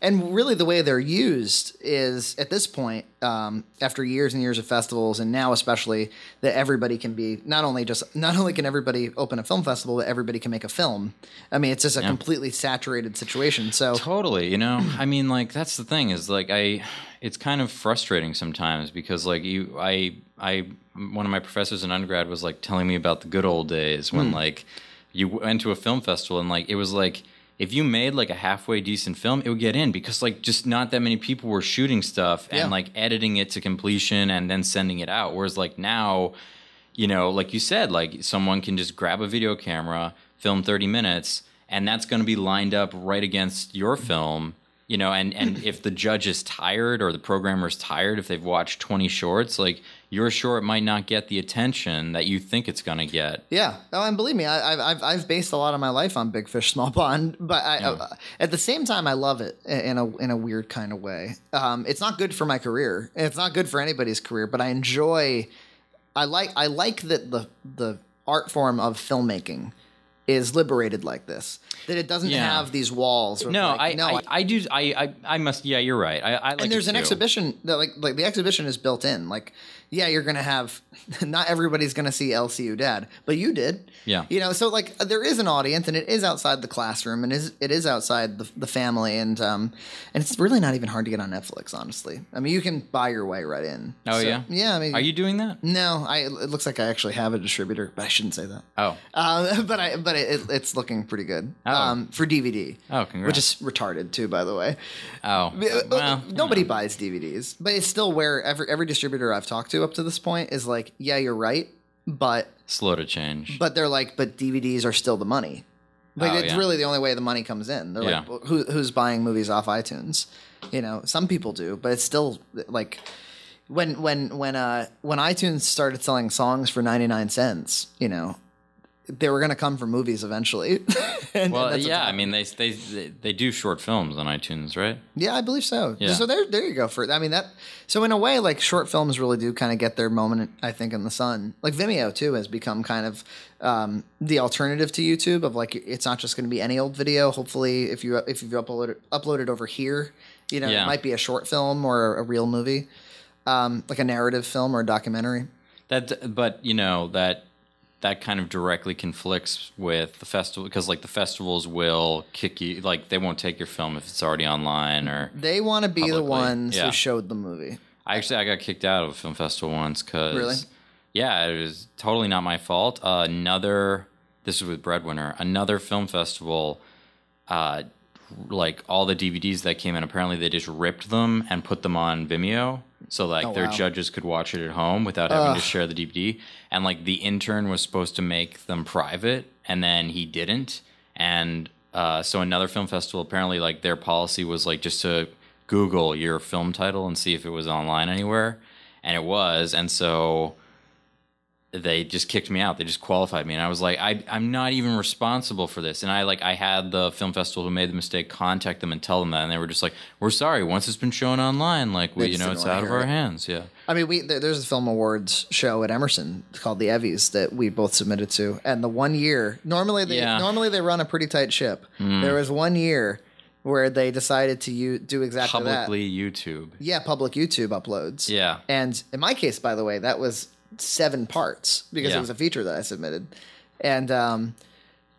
and really the way they're used is at this point um, after years and years of festivals and now especially that everybody can be not only just not only can everybody open a film festival but everybody can make a film i mean it's just a completely saturated situation so Totally, you know. I mean, like that's the thing is like I, it's kind of frustrating sometimes because like you, I, I, one of my professors in undergrad was like telling me about the good old days Hmm. when like you went to a film festival and like it was like if you made like a halfway decent film, it would get in because like just not that many people were shooting stuff and Yeah. like editing it to completion and then sending it out. Whereas like now, you know, like you said, like someone can just grab a video camera, film 30 minutes, and that's going to be lined up right against your film, you know, and, and if the judge is tired or the programmer's tired, if they've watched 20 shorts, like your it might not get the attention that you think it's going to get. yeah. Oh, and believe me I, I've, I've, I've based a lot of my life on big fish small pond but I, uh, at the same time i love it in a, in a weird kind of way. Um, it's not good for my career. It's not good for anybody's career but i enjoy I like I like that the the art form of filmmaking is liberated like this. That it doesn't Yeah. have these walls. No, like, I, no. I, I do. I, I, I must. Yeah, you're right. I, I like and there's an too. exhibition that like like the exhibition is built in. Like, yeah, you're gonna have not everybody's gonna see El Ciudad, but you did. Yeah. You know, so like there is an audience, and it is outside the classroom, and is it is outside the, the family, and um, and it's really not even hard to get on Netflix, honestly. I mean, you can buy your way right in. Oh So, yeah. yeah. I mean, Are you doing that? No, I. It looks like I actually have a distributor, but I shouldn't say that. Oh. Uh, but I, but it, it's looking pretty good Oh. um, for DVD. Oh, congrats. Which is retarded too, by the way. Oh. Uh, Well, Nobody buys DVDs, but it's still where every every distributor I've talked to up to this point is like, yeah, you're right, but slow to change. but they're like, but DVDs are still the money. Like Oh, it's yeah. really the only way the money comes in. They're like, Yeah. well, who, who's buying movies off iTunes? You know, some people do, but it's still like when when when uh when iTunes started selling songs for ninety nine cents, you know, they were gonna come from movies eventually. And well, what's yeah. I mean, they, they they do short films on iTunes, right? Yeah, I believe so. Yeah. So there, there you go. For I mean that. So in a way, like short films really do kind of get their moment. I think in the sun. Like Vimeo too has become kind of um, the alternative to YouTube. Of like, it's not just going to be any old video. Hopefully, if you if you've uploaded uploaded over here, you know, Yeah. it might be a short film or a real movie, um, like a narrative film or a documentary. That, but you know that that kind of directly conflicts with the festival because like the festivals will kick you like they won't take your film if it's already online or They want to be the ones yeah. who showed the movie. I actually I got kicked out of a film festival once because Really? yeah it was totally not my fault. Uh, another this is with Breadwinner another film festival. Uh, like all the DVDs that came in, apparently they just ripped them and put them on Vimeo, so like Oh, their wow. judges could watch it at home without having to share the DVD. And like the intern was supposed to make them private, and then he didn't. And uh, so another film festival, apparently, like their policy was like just to Google your film title and see if it was online anywhere, and it was. And so they just kicked me out. They just qualified me, and I was like, I, I'm not even responsible for this. And I like, I had the film festival who made the mistake contact them and tell them that, and they were just like, "We're sorry. Once it's been shown online, like we, you know, it's out of our it. hands." Yeah, I mean, we there's a film awards show at Emerson called the Evvies that we both submitted to, and the one year normally they Yeah. normally they run a pretty tight ship. Mm. There was one year where they decided to u- do exactly that. publicly YouTube. Yeah, public YouTube uploads. Yeah. and in my case, by the way, that was seven parts because it was a feature that I submitted, and um,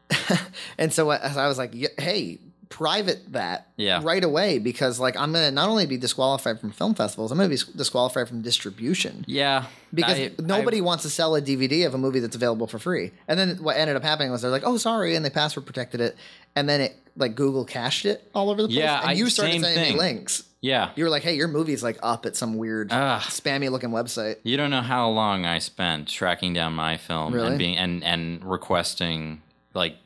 and so I, I was like, hey. Private that Yeah. right away because like I'm gonna not only be disqualified from film festivals, I'm gonna be disqualified from distribution Yeah, because I- nobody I- wants to sell a DVD of a movie that's available for free. And then what ended up happening was they're like, "Oh, sorry," and they password protected it, and then it like Google cached it all over the place. Yeah, and I- you started sending me links. Yeah. You were like, "Hey, your movie's like up at some weird Ah. spammy looking website." You don't know how long I spent tracking down my film Really? and being and and requesting like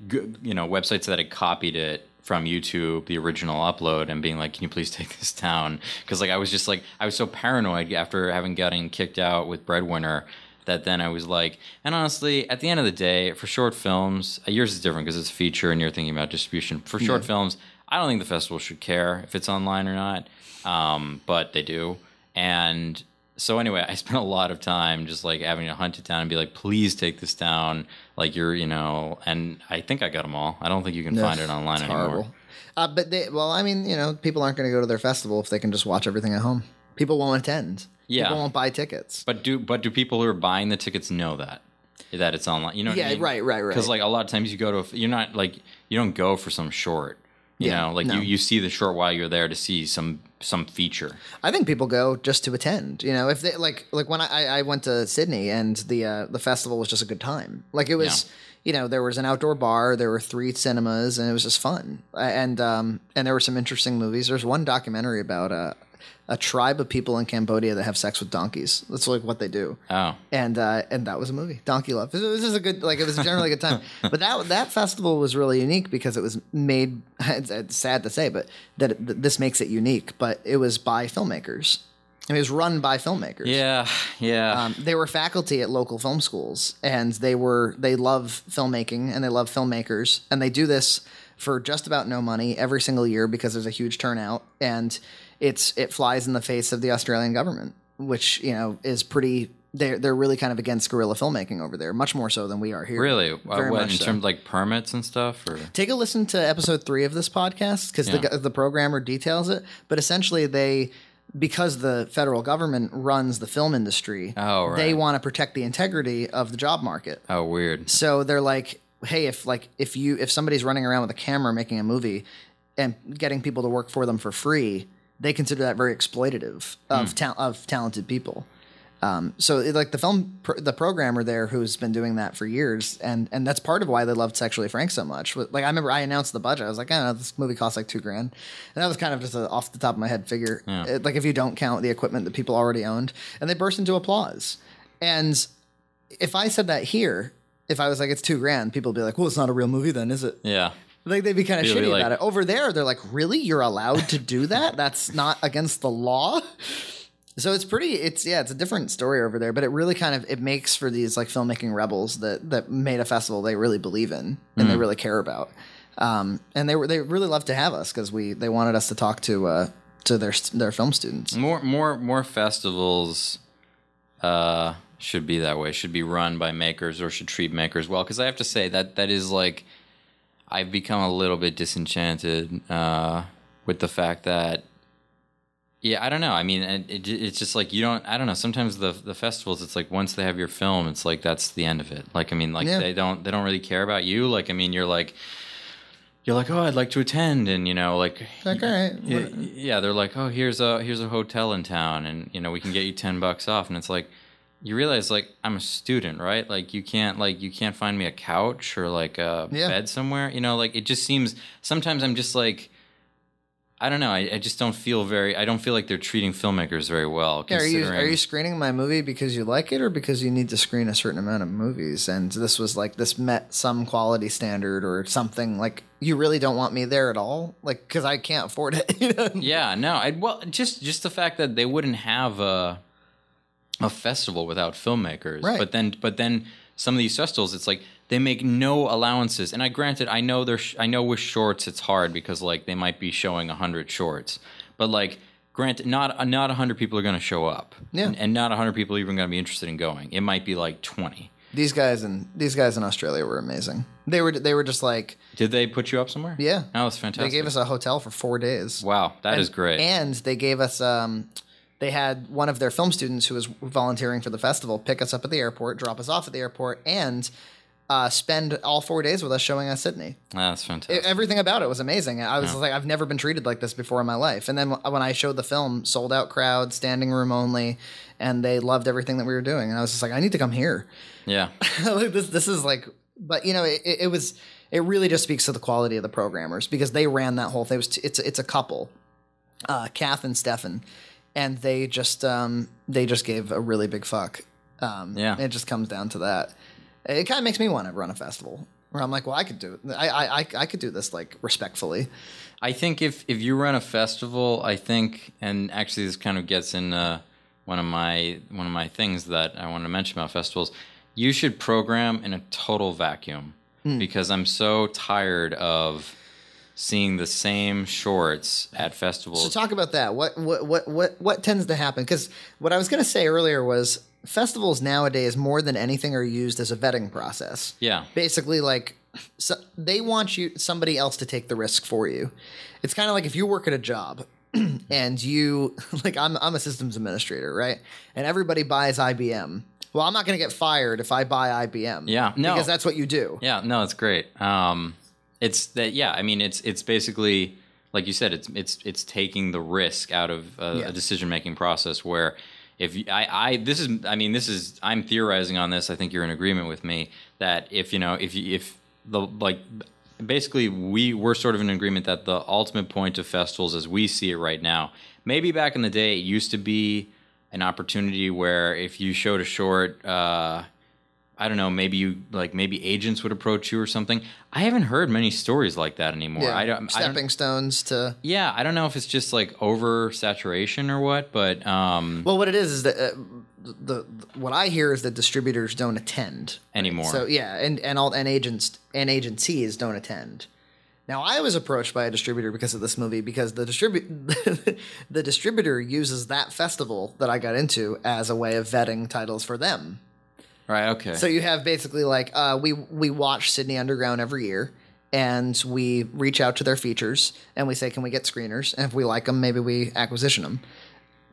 you know websites that had copied it from YouTube, the original upload, and being like, "Can you please take this down?" Because like I was just like I was so paranoid after having gotten kicked out with Breadwinner that then I was like, and honestly, at the end of the day, for short films, uh, yours is different because it's a feature and you're thinking about distribution. For short films, I don't think the festival should care if it's online or not, um, but they do. And so anyway, I spent a lot of time just like having to hunt it down and be like, please take this down. Like you're, you know, and I think I got them all. I don't think you can find it online anymore. horrible. Uh, but they, well, I mean, you know, people aren't going to go to their festival if they can just watch everything at home. People won't attend. Yeah. People won't buy tickets. But do but do people who are buying the tickets know that that it's online? You know, what Yeah, I mean? right, right, right. Because like a lot of times you go to, you're not like you don't go for some short. You Yeah, know, like no. you, you see the short while you're there to see some some feature. I think people go just to attend. You know, if they like, like when I, I went to Sydney and the uh, the festival was just a good time. Like it was, you know, there was an outdoor bar, there were three cinemas, and it was just fun. And um and there were some interesting movies. There's one documentary about uh, a tribe of people in Cambodia that have sex with donkeys. That's like what they do. Oh, and uh, and that was a movie, Donkey Love. This was just a good, like it was generally a good time. But that that festival was really unique because it was made. It's, it's sad to say, but that it, this makes it unique. But it was by filmmakers. I mean, it was run by filmmakers. yeah, yeah. Um, they were faculty at local film schools, and they were they love filmmaking and they love filmmakers, and they do this for just about no money every single year because there's a huge turnout, and it's it flies in the face of the Australian government, which you know is pretty. They're they're really kind of against guerrilla filmmaking over there, much more so than we are here. really? Uh, what in so. terms of like permits and stuff? Or Take a listen to episode three of this podcast because Yeah. the the programmer details it. But essentially, they because the federal government runs the film industry, Oh, right. they want to protect the integrity of the job market. oh, weird. So they're like, hey, if like if you if somebody's running around with a camera making a movie and getting people to work for them for free, they consider that very exploitative of Hmm. ta- of talented people. Um, so it, like the film, pr- the programmer there who's been doing that for years, and and that's part of why they loved Sexually Frank so much. Like I remember I announced the budget, I was like, I don't know, this movie costs like two grand, and that was kind of just a off the top of my head figure. It- like if you don't count the equipment that people already owned, and they burst into applause. And if I said that here, if I was like it's two grand, people would be like, well, it's not a real movie then, is it? Yeah. Like they'd be kind of shitty like- about it. Over there, they're like, really? You're allowed to do that? That's not against the law? So it's pretty it's yeah, it's a different story over there, but it really kind of it makes for these like filmmaking rebels that that made a festival they really believe in and Hmm. they really care about. Um, and they were they really love to have us because we they wanted us to talk to uh to their their film students. More more more festivals uh should be that way. Should be run by makers or should treat makers well because I have to say that that is like I've become a little bit disenchanted uh with the fact that yeah, I don't know. I mean, it, it, it's just like you don't. I don't know. Sometimes the the festivals, it's like once they have your film, it's like that's the end of it. Like, I mean, like Yeah. they don't they don't really care about you. Like, I mean, you're like you're like, oh, I'd like to attend, and you know, like Like, all right, yeah, yeah, they're like, oh, here's a here's a hotel in town, and you know, we can get you ten bucks off, and it's like, you realize like I'm a student, right? Like you can't like you can't find me a couch or like a Yeah. bed somewhere, you know? Like it just seems sometimes I'm just like. I don't know. I, I just don't feel very. I don't feel like they're treating filmmakers very well. Yeah, are you are you screening my movie because you like it or because you need to screen a certain amount of movies and this was like this met some quality standard or something like you really don't want me there at all like because I can't afford it. You know? Yeah, no. I well, just just the fact that they wouldn't have a a festival without filmmakers. Right. But then but then some of these festivals it's like they make no allowances. And I granted I know there's I know with shorts it's hard because like they might be showing a 100 shorts. But like granted not not 100 people are going to show up. Yeah. And, and not 100 people are even going to be interested in going. It might be like 20. These guys in these guys in Australia were amazing. They were they were just like Did they put you up somewhere? yeah. That was fantastic. They gave us a hotel for four days. Wow, that is great. And they gave us um they had one of their film students who was volunteering for the festival pick us up at the airport, drop us off at the airport, and uh, spend all four days with us showing us Sydney. That's E- fantastic. Everything about it was amazing. I was like, I've never been treated like this before in my life. And then when I showed the film, sold out crowd, standing room only, and they loved everything that we were doing. And I was just like, I need to come here. yeah. like this, this is like, but you know, it, it was, it really just speaks to the quality of the programmers because they ran that whole thing. It was, t- it's, it's a couple. uh, Kath and Stefan, and they just um, they just gave a really big fuck. Um, Yeah. it just comes down to that. It kind of makes me want to run a festival where I'm like, well, I could do it. I, I I I could do this like respectfully. I think if if you run a festival, I think, and actually this kind of gets in uh, one of my one of my things that I want to mention about festivals. You should program in a total vacuum Hmm. because I'm so tired of seeing the same shorts at festivals. So talk about that. What what what what what tends to happen? Because what I was going to say earlier was festivals nowadays more than anything are used as a vetting process. yeah, Basically, like so they want you somebody else to take the risk for you. It's kind of like if you work at a job and you like I'm I'm a systems administrator, right? And everybody buys IBM. Well, I'm not going to get fired if I buy IBM. Yeah, no. because that's what you do. Yeah, no, it's great. Um, it's that. Yeah, I mean, it's it's basically like you said. It's it's it's taking the risk out of a, Yeah. a decision making process where. If you, I, I, this is, I mean, this is, I'm theorizing on this. I think you're in agreement with me that if you know, if you, if the like, basically, we we're sort of in agreement that the ultimate point of festivals, as we see it right now, maybe back in the day, it used to be an opportunity where if you showed a short, uh, I don't know, maybe you like maybe agents would approach you or something. I haven't heard many stories like that anymore. Yeah, I don't, I don't stepping stones to yeah, I don't know if it's just like oversaturation or what, but um Well, what it is is that uh, the, the what I hear is that distributors don't attend Anymore. So yeah, and and all and agents and agencies don't attend. Now I was approached by a distributor because of this movie because the distribute the distributor uses that festival that I got into as a way of vetting titles for them. Right, okay. So you have basically like uh, we we watch Sydney Underground every year, and we reach out to their features and we say, can we get screeners? And if we like them, maybe we acquisition them.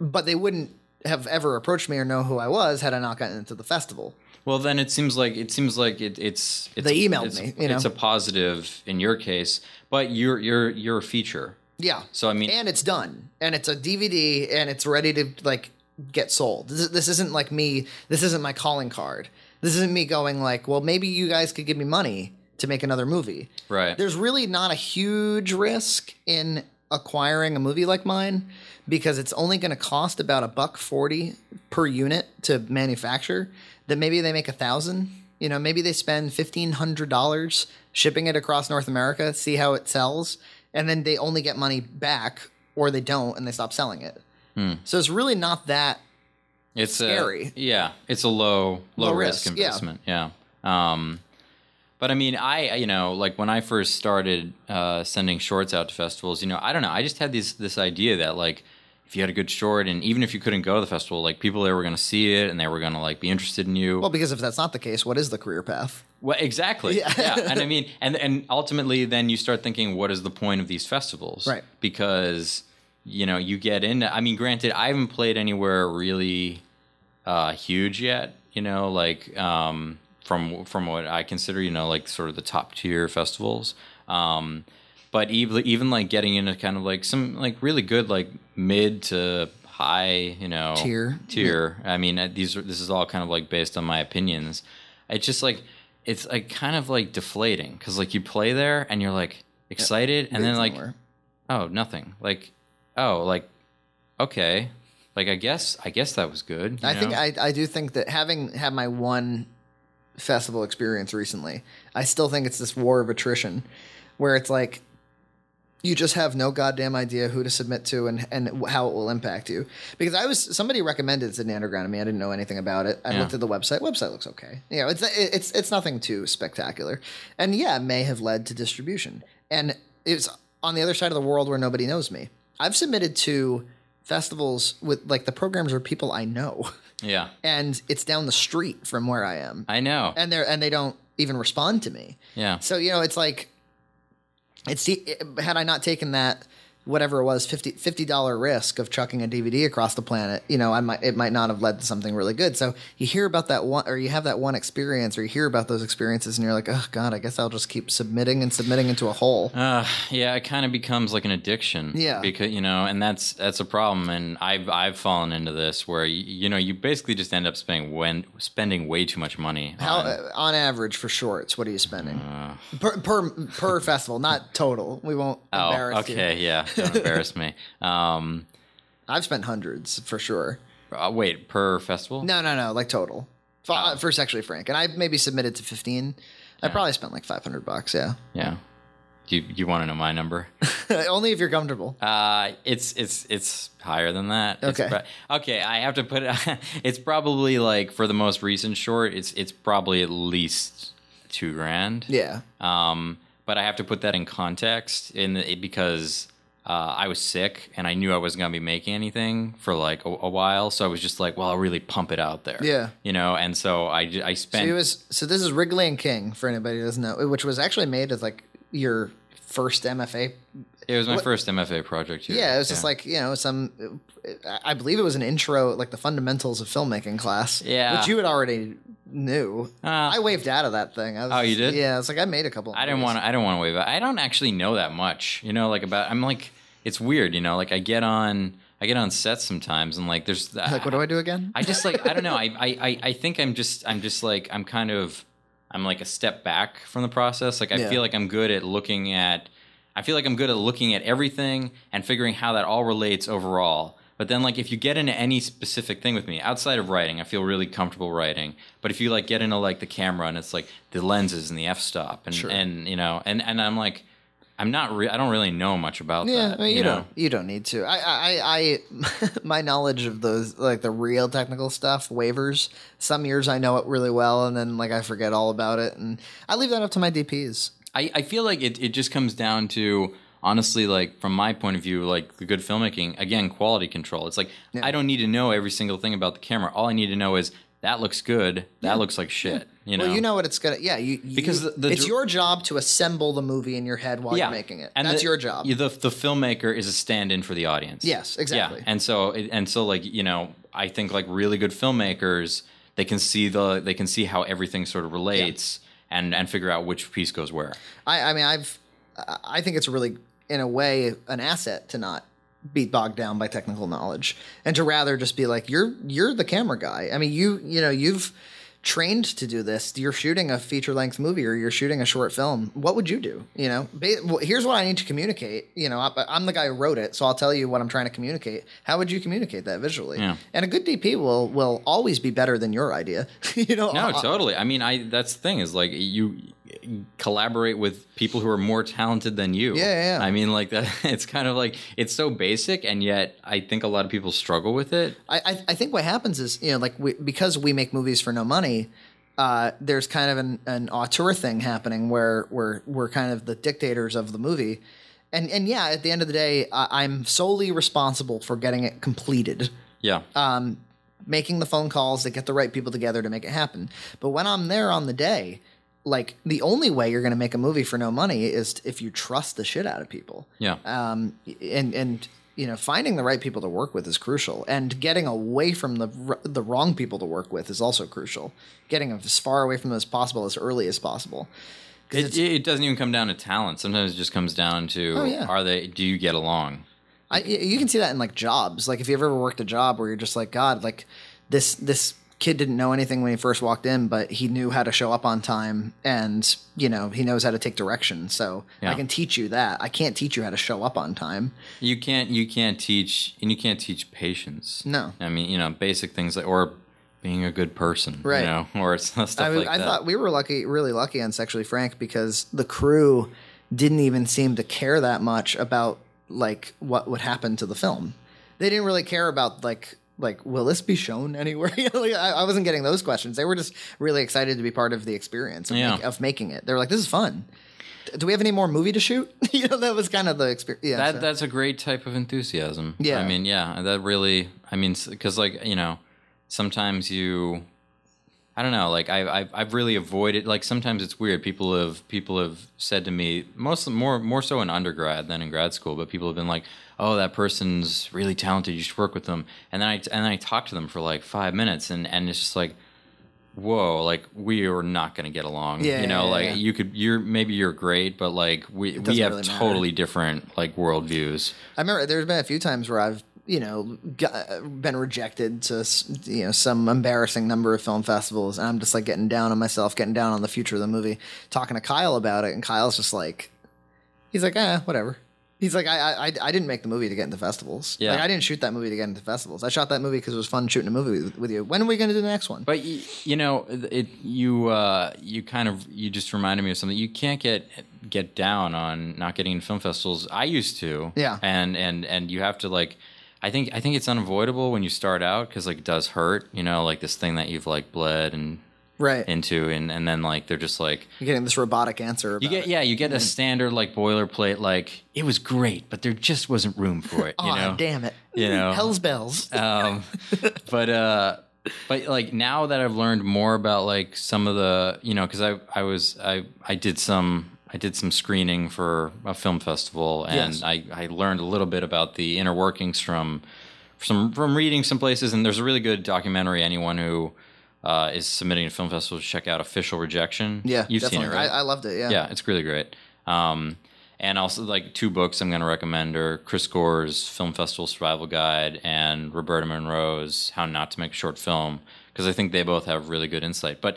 But they wouldn't have ever approached me or know who I was had I not gotten into the festival. well, then it seems like it seems like it, it's, it's They emailed it's, me, you know? It's a positive in your case, but you're you're you're a feature. Yeah. So I mean, and it's done, and it's a DVD, and it's ready to like get sold. This, this isn't like me. This isn't my calling card. This isn't me going like, well, maybe you guys could give me money to make another movie. Right. There's really not a huge risk in acquiring a movie like mine because it's only going to cost about a buck forty per unit to manufacture. That maybe they make a thousand. You know, maybe they spend fifteen hundred dollars shipping it across North America, see how it sells, and then they only get money back, or they don't, and they stop selling it. Hmm. So it's really not that. it's scary. A, yeah, it's a low low, Low risk, risk, investment. Yeah. Um, but I mean, I you know, like when I first started uh, sending shorts out to festivals, you know, I don't know, I just had this this idea that like if you had a good short, and even if you couldn't go to the festival, like people there were going to see it and they were going to like be interested in you. Well, because if that's not the case, what is the career path? Well, exactly. Yeah. And I mean, and and ultimately, then you start thinking, what is the point of these festivals? Right. Because you know you get into. I mean, granted, I haven't played anywhere really uh, huge yet. You know, like um, from from what I consider, you know, like sort of the top tier festivals. Um, but even even like getting into kind of like some like really good like mid to high, you know, Tier. tier. I mean, uh, these are this is all kind of like based on my opinions. It's just like it's like kind of like deflating because like you play there and you're like excited and then like nowhere. oh nothing like oh like okay like I guess I guess that was good. I think? I, I do think that having had my one festival experience recently, I still think it's this war of attrition where it's like you just have no goddamn idea who to submit to and, and how it will impact you. Because I was somebody recommended Sydney Underground to me. I didn't know anything about it. I Yeah. looked at the website. Website looks okay. You know, it's it's it's nothing too spectacular. And yeah, it may have led to distribution. And it's on the other side of the world where nobody knows me. I've submitted to festivals with like the programs are people I know. yeah and it's down the street from where I am, I know and they're and they don't even respond to me. yeah So you know, it's like it's had I not taken that whatever it was 50 dollar risk of chucking a DVD across the planet, you know, I might it might not have led to something really good. So you hear about that one, or you have that one experience, or you hear about those experiences, and you're like, oh god, I guess I'll just keep submitting and submitting into a hole. Uh, yeah, it kind of becomes like an addiction. Yeah. because you know, and that's that's a problem. And I've I've fallen into this where you, you know you basically just end up spending when spending way too much money. How, on- uh, on average for shorts, what are you spending Uh. per per per festival, not total? We won't oh, embarrass you. okay, yeah. don't embarrass me. Um, I've spent hundreds for sure. uh, wait, per festival? No, no, no, like total. For, Oh. for sexually frank, and I maybe submitted to fifteen. I probably spent like five hundred bucks. Yeah, Yeah. Do you, you want to know my number? only if you're comfortable. Uh, it's it's it's higher than that. Okay. pro- okay, I have to put it. it's probably like for the most recent short, it's it's probably at least two grand. Yeah, Um, but I have to put that in context in the, because uh, I was sick and I knew I wasn't gonna be making anything for like a, a while. So I was just like, well, I'll really pump it out there. Yeah. you know. And so I, I spent. it was. So this is Wrigley and King for anybody who doesn't know, which was actually made as like your first MFA. It was my what- first MFA project. Here. Yeah, it was just like you know some. I believe it was an intro, like the fundamentals of filmmaking class. Yeah. which you had already knew. Uh, I waved out of that thing. I was, Oh, you did? Yeah, it's like I made a couple. I didn't want to. I don't want to wave. Out. I don't actually know that much. You know, like about. I'm like, it's weird. You know, like I get on. I get on sets sometimes, and like there's. Like, what do I do again? I just like I don't know. I, I I I think I'm just I'm just like I'm kind of I'm like a step back from the process. Like I Yeah. feel like I'm good at looking at I feel like I'm good at looking at everything and figuring how that all relates overall. But then like if you get into any specific thing with me outside of writing, I feel really comfortable writing. But if you like get into like the camera and it's like the lenses and the f stop and Sure. and you know and and I'm like I'm not re- I don't really know much about Yeah, that. I mean, you, know? don't. You don't need to. I, I, I, my knowledge of those, like the real technical stuff, waivers. Some years I know it really well, and then like I forget all about it, and I leave that up to my DPs. I, I feel like it, it just comes down to honestly like from my point of view like the good filmmaking again quality control it's like i don't need to know every single thing about the camera all i need to know is that looks good that looks like shit you know Well, you know what it's gonna. Yeah, you you- Because the- the it's your job to assemble the movie in your head while you're making it. and That's the- your job. the the filmmaker is a stand-in for the audience. Yes, exactly. Yeah, and so and so like you know, I think like really good filmmakers, they can see the they can see how everything sort of relates and and figure out which piece goes where. I, I mean, I've, I think it's really, in a way, an asset to not be bogged down by technical knowledge and to rather just be like, you're, you're the camera guy. I mean, you, you know, you've trained to do this. You're shooting a feature length movie or you're shooting a short film. What would you do? You know, here's what I need to communicate. You know, I, I'm the guy who wrote it, so I'll tell you what I'm trying to communicate. How would you communicate that visually? Yeah. And a good DP will will always be better than your idea. you know, No, totally. I mean, I that's the thing is like you collaborate with people who are more talented than you. Yeah, yeah. I mean, like that. It's kind of like it's so basic, and yet I think a lot of people struggle with it. I, I, I think what happens is you know like we, because we make movies for no money uh, there's kind of an, an auteur thing happening where we're we're kind of the dictators of the movie and and yeah at the end of the day I, I'm solely responsible for getting it completed Yeah. um, making the phone calls that get the right people together to make it happen but when I'm there on the day like the only way you're going to make a movie for no money is if you trust the shit out of people yeah. um, and and you know finding the right people to work with is crucial, and getting away from the the wrong people to work with is also crucial. Getting as far away from them as possible as early as possible. It, it doesn't even come down to talent. Sometimes it just comes down to Oh, yeah. are they? Do you get along? I, you can see that in like jobs. Like if you've ever worked a job where you're just like, God, like this this kid didn't know anything when he first walked in, but he knew how to show up on time, and you know he knows how to take direction. So Yeah. I can teach you that. I can't teach you how to show up on time. You can't. You can't teach, and you can't teach patience. No. I mean, you know, basic things like or being a good person, Right. You know, or stuff I, mean, like I that. thought we were lucky, really lucky on Sexually Frank because the crew didn't even seem to care that much about like what would happen to the film. They didn't really care about like like will this be shown anywhere? You know, like, I, I wasn't getting those questions. They were just really excited to be part of the experience of, Yeah. make- of making it. They were like, "This is fun." Do we have any more movie to shoot? you know, that was kind of the experience. Yeah, that so- that's a great type of enthusiasm. Yeah. I mean, yeah, that really. I mean, because like you know, sometimes you. I don't know. Like I, I've, I've really avoided. Like sometimes it's weird. People have, people have said to me, most, more, more so in undergrad than in grad school. But people have been like, "Oh, that person's really talented. You should work with them." And then I, and then I talk to them for like five minutes, and and it's just like, whoa, like we are not going to get along. Yeah, you know, yeah, like yeah. you could, you're maybe you're great, but like we, we have really totally different like worldviews. I remember there's been a few times where I've you know got, been rejected to you know some embarrassing number of film festivals, and I'm just like getting down on myself, getting down on the future of the movie, talking to Kyle about it, and Kyle's just like, he's like, ah, whatever. He's like, I, I, I- I didn't make the movie to get into festivals. Yeah. Like, I didn't shoot that movie to get into festivals. I shot that movie because it was fun shooting a movie with, with you. When are we going to do the next one? But you, you know, it you uh, you kind of you just reminded me of something. You can't get get down on not getting in film festivals. I used to, Yeah. and and and you have to like. I think I think it's unavoidable when you start out because like it does hurt. You know, like this thing that you've like bled and right. into, and and then like they're just like You're getting this robotic answer. You get it. yeah you get a standard like boilerplate like it was great, but there just wasn't room for it. You Aw, know, damn it. You know. Hell's bells. um, but uh, but like now that I've learned more about like some of the you know because I I was I I did some I did some screening for a film festival and Yes. I I learned a little bit about the inner workings from some from reading some places and there's a really good documentary anyone who uh, is submitting to film festivals check out official rejection yeah, you've definitely. seen it right I, I loved it. Yeah. yeah, it's really great. Um, and also, like two books I'm going to recommend are Chris Gore's Film Festival Survival Guide and Roberta Munroe's How Not to Make a Short Film because I think they both have really good insight. But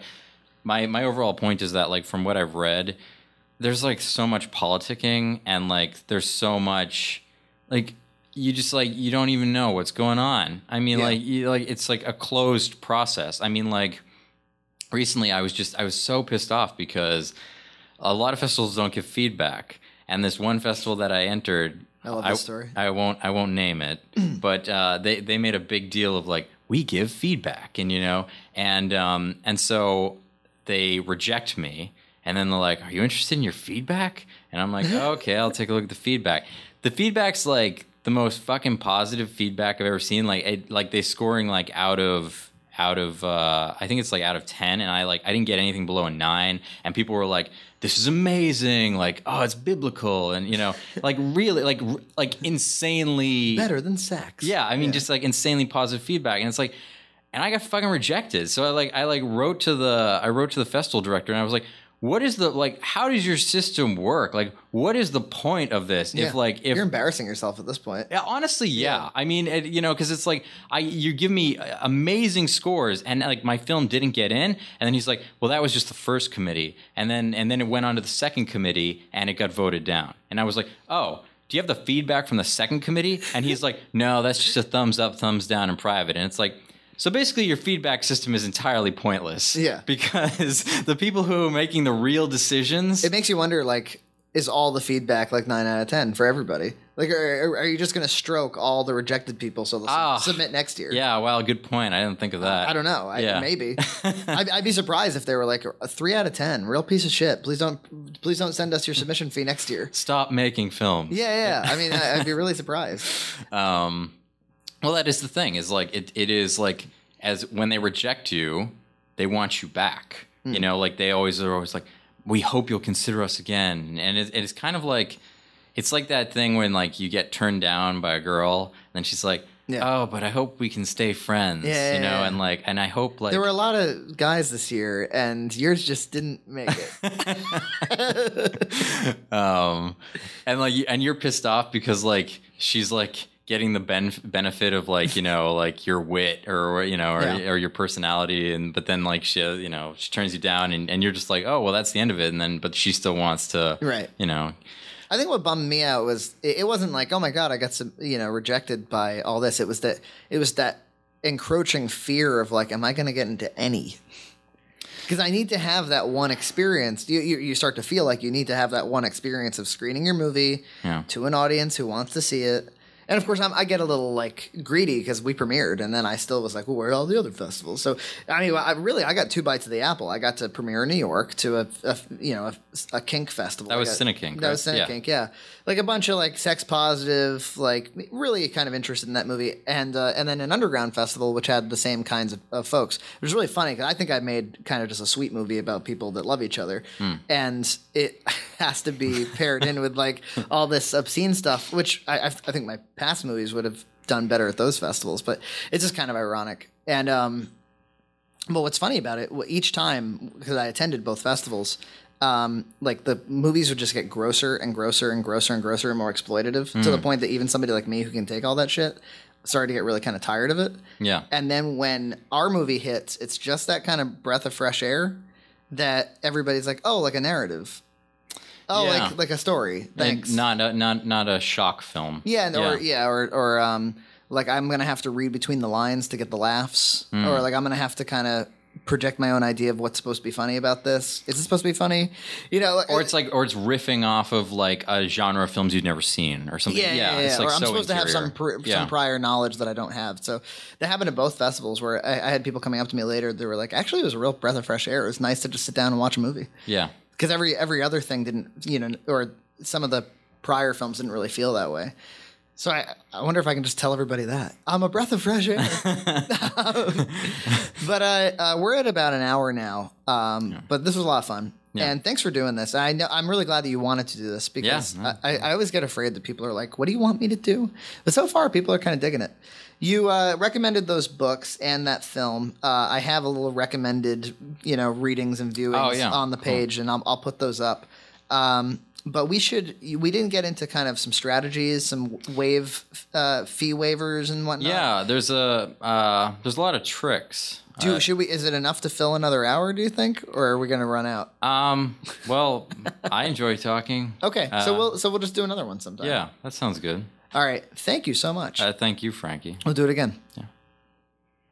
my my overall point is that like from what I've read, there's like so much politicking and like there's so much like you just like you don't even know what's going on. I mean, Yeah. like you, like it's like a closed process. I mean, like recently I was just I was so pissed off because a lot of festivals don't give feedback, and this one festival that I entered, I love this story. I won't I won't name it, but uh, they they made a big deal of like we give feedback, and you know, and um and so they reject me, and then they're like, "Are you interested in your feedback?" And I'm like, "Okay, I'll take a look at the feedback." The feedback's like the most fucking positive feedback I've ever seen. Like it, like they scoring like out of out of uh I think it's like out of 10 and I like I didn't get anything below a 9 and people were like this is amazing like oh it's biblical and you know like really like like insanely Better than sex. yeah, I mean, just like insanely positive feedback, and it's like, and I got fucking rejected. So I like, I like wrote to the, I wrote to the festival director, and I was like, what is the like? How does your system work? Like, what is the point of this? Yeah. If like, if you're embarrassing yourself at this point. yeah, honestly, yeah. I mean, it, you know, because it's like I you give me uh, amazing scores, and like my film didn't get in, and then he's like, "Well, that was just the first committee," and then and then it went on to the second committee, and it got voted down, and I was like, "Oh." Do you have the feedback from the second committee? And he's like, no, that's just a thumbs up, thumbs down in private. And it's like, so basically, your feedback system is entirely pointless. Yeah. Because the people who are making the real decisions. It makes you wonder, like, is all the feedback like nine out of ten for everybody? Like, are, are you just going to stroke all the rejected people so they'll Ah, submit next year? yeah, well, good point. I didn't think of that. I don't know. I, Yeah. Maybe. I'd, I'd be surprised if they were like a three out of ten, real piece of shit. Please don't, please don't send us your submission fee next year. Stop making films. Yeah, yeah. I mean, I, I'd be really surprised. Um, well, that is the thing. Is like it. It is like as when they reject you, they want you back. Hmm. You know, like they always are always like, we hope you'll consider us again. And it, it's kind of like, it's like that thing when like you get turned down by a girl, and then she's like, Yeah. oh, but I hope we can stay friends. Yeah, you know, yeah. and like, and I hope like There were a lot of guys this year, and yours just didn't make it. um, and like, and you're pissed off because like she's like getting the ben- benefit of like you know like your wit or you know or, Yeah. or your personality, and but then like she you know she turns you down, and, and you're just like oh well that's the end of it, and then but she still wants to Right. you know I think what bummed me out was it, it wasn't like, oh my god, I got some, you know, rejected by all this. It was that it was that encroaching fear of like, am I going to get into any? Because I need to have that one experience. You, you you start to feel like you need to have that one experience of screening your movie Yeah. to an audience who wants to see it. And of course, I'm, I get a little like greedy because we premiered, and then I still was like, "Well, where are all the other festivals?" So, I mean, I really I got two bites of the apple. I got to premiere in New York to a, a you know a, a kink festival. That was Cinekink, That was right? Yeah. Cinekink, yeah. Like a bunch of like sex positive, like really kind of interested in that movie, and uh, and then an underground festival which had the same kinds of, of folks. It was really funny because I think I made kind of just a sweet movie about people that love each other, Hmm. and it has to be paired in with like all this obscene stuff, which I, I, think my past movies would have done better at those festivals, but it's just kind of ironic. And um, but what's funny about it, each time because I attended both festivals, um, like the movies would just get grosser and grosser and grosser and grosser and more exploitative to Hmm. the point that even somebody like me who can take all that shit started to get really kind of tired of it. yeah And then when our movie hits, it's just that kind of breath of fresh air that everybody's like, oh, like a narrative. Oh, Yeah. like like a story. Thanks. And not a, not not a shock film. Yeah, and- or yeah, or or um, like I'm gonna have to read between the lines to get the laughs, Hmm. or like I'm gonna have to kind of project my own idea of what's supposed to be funny about this. Is it supposed to be funny? You know, like- Or it's like, or it's riffing off of like a genre of films you've never seen, or something. yeah, yeah, yeah. it's like or I'm supposed to have some pr- Yeah. some prior knowledge that I don't have. So that happened at both festivals where I, I had people coming up to me later. They were like, "Actually, it was a real breath of fresh air. It was nice to just sit down and watch a movie." Yeah, because every every other thing didn't you know or some of the prior films didn't really feel that way so I, I wonder if I can just tell everybody that I'm a breath of fresh air. but uh, uh, we're at about an hour now. Um, But this was a lot of fun, Yeah. and thanks for doing this. I know I'm really glad that you wanted to do this because Yeah, I, I always get afraid that people are like, "What do you want me to do?" But so far, people are kind of digging it. You uh, recommended those books and that film. Uh, I have a little recommended, you know, readings and viewings Oh, yeah. on the page, and I'll, I'll put those up. Um, but we should. We didn't get into kind of some strategies, some wave uh, fee waivers and whatnot. yeah. There's a uh, there's a lot of tricks. Do Uh, should we? Is it enough to fill another hour? Do you think, or are we going to run out? um. Well, I enjoy talking. Okay, so Uh, we'll so we'll just do another one sometime. Yeah, that sounds good. All right. Thank you so much. Uh, thank you, Frankie. we'll do it again. Yeah.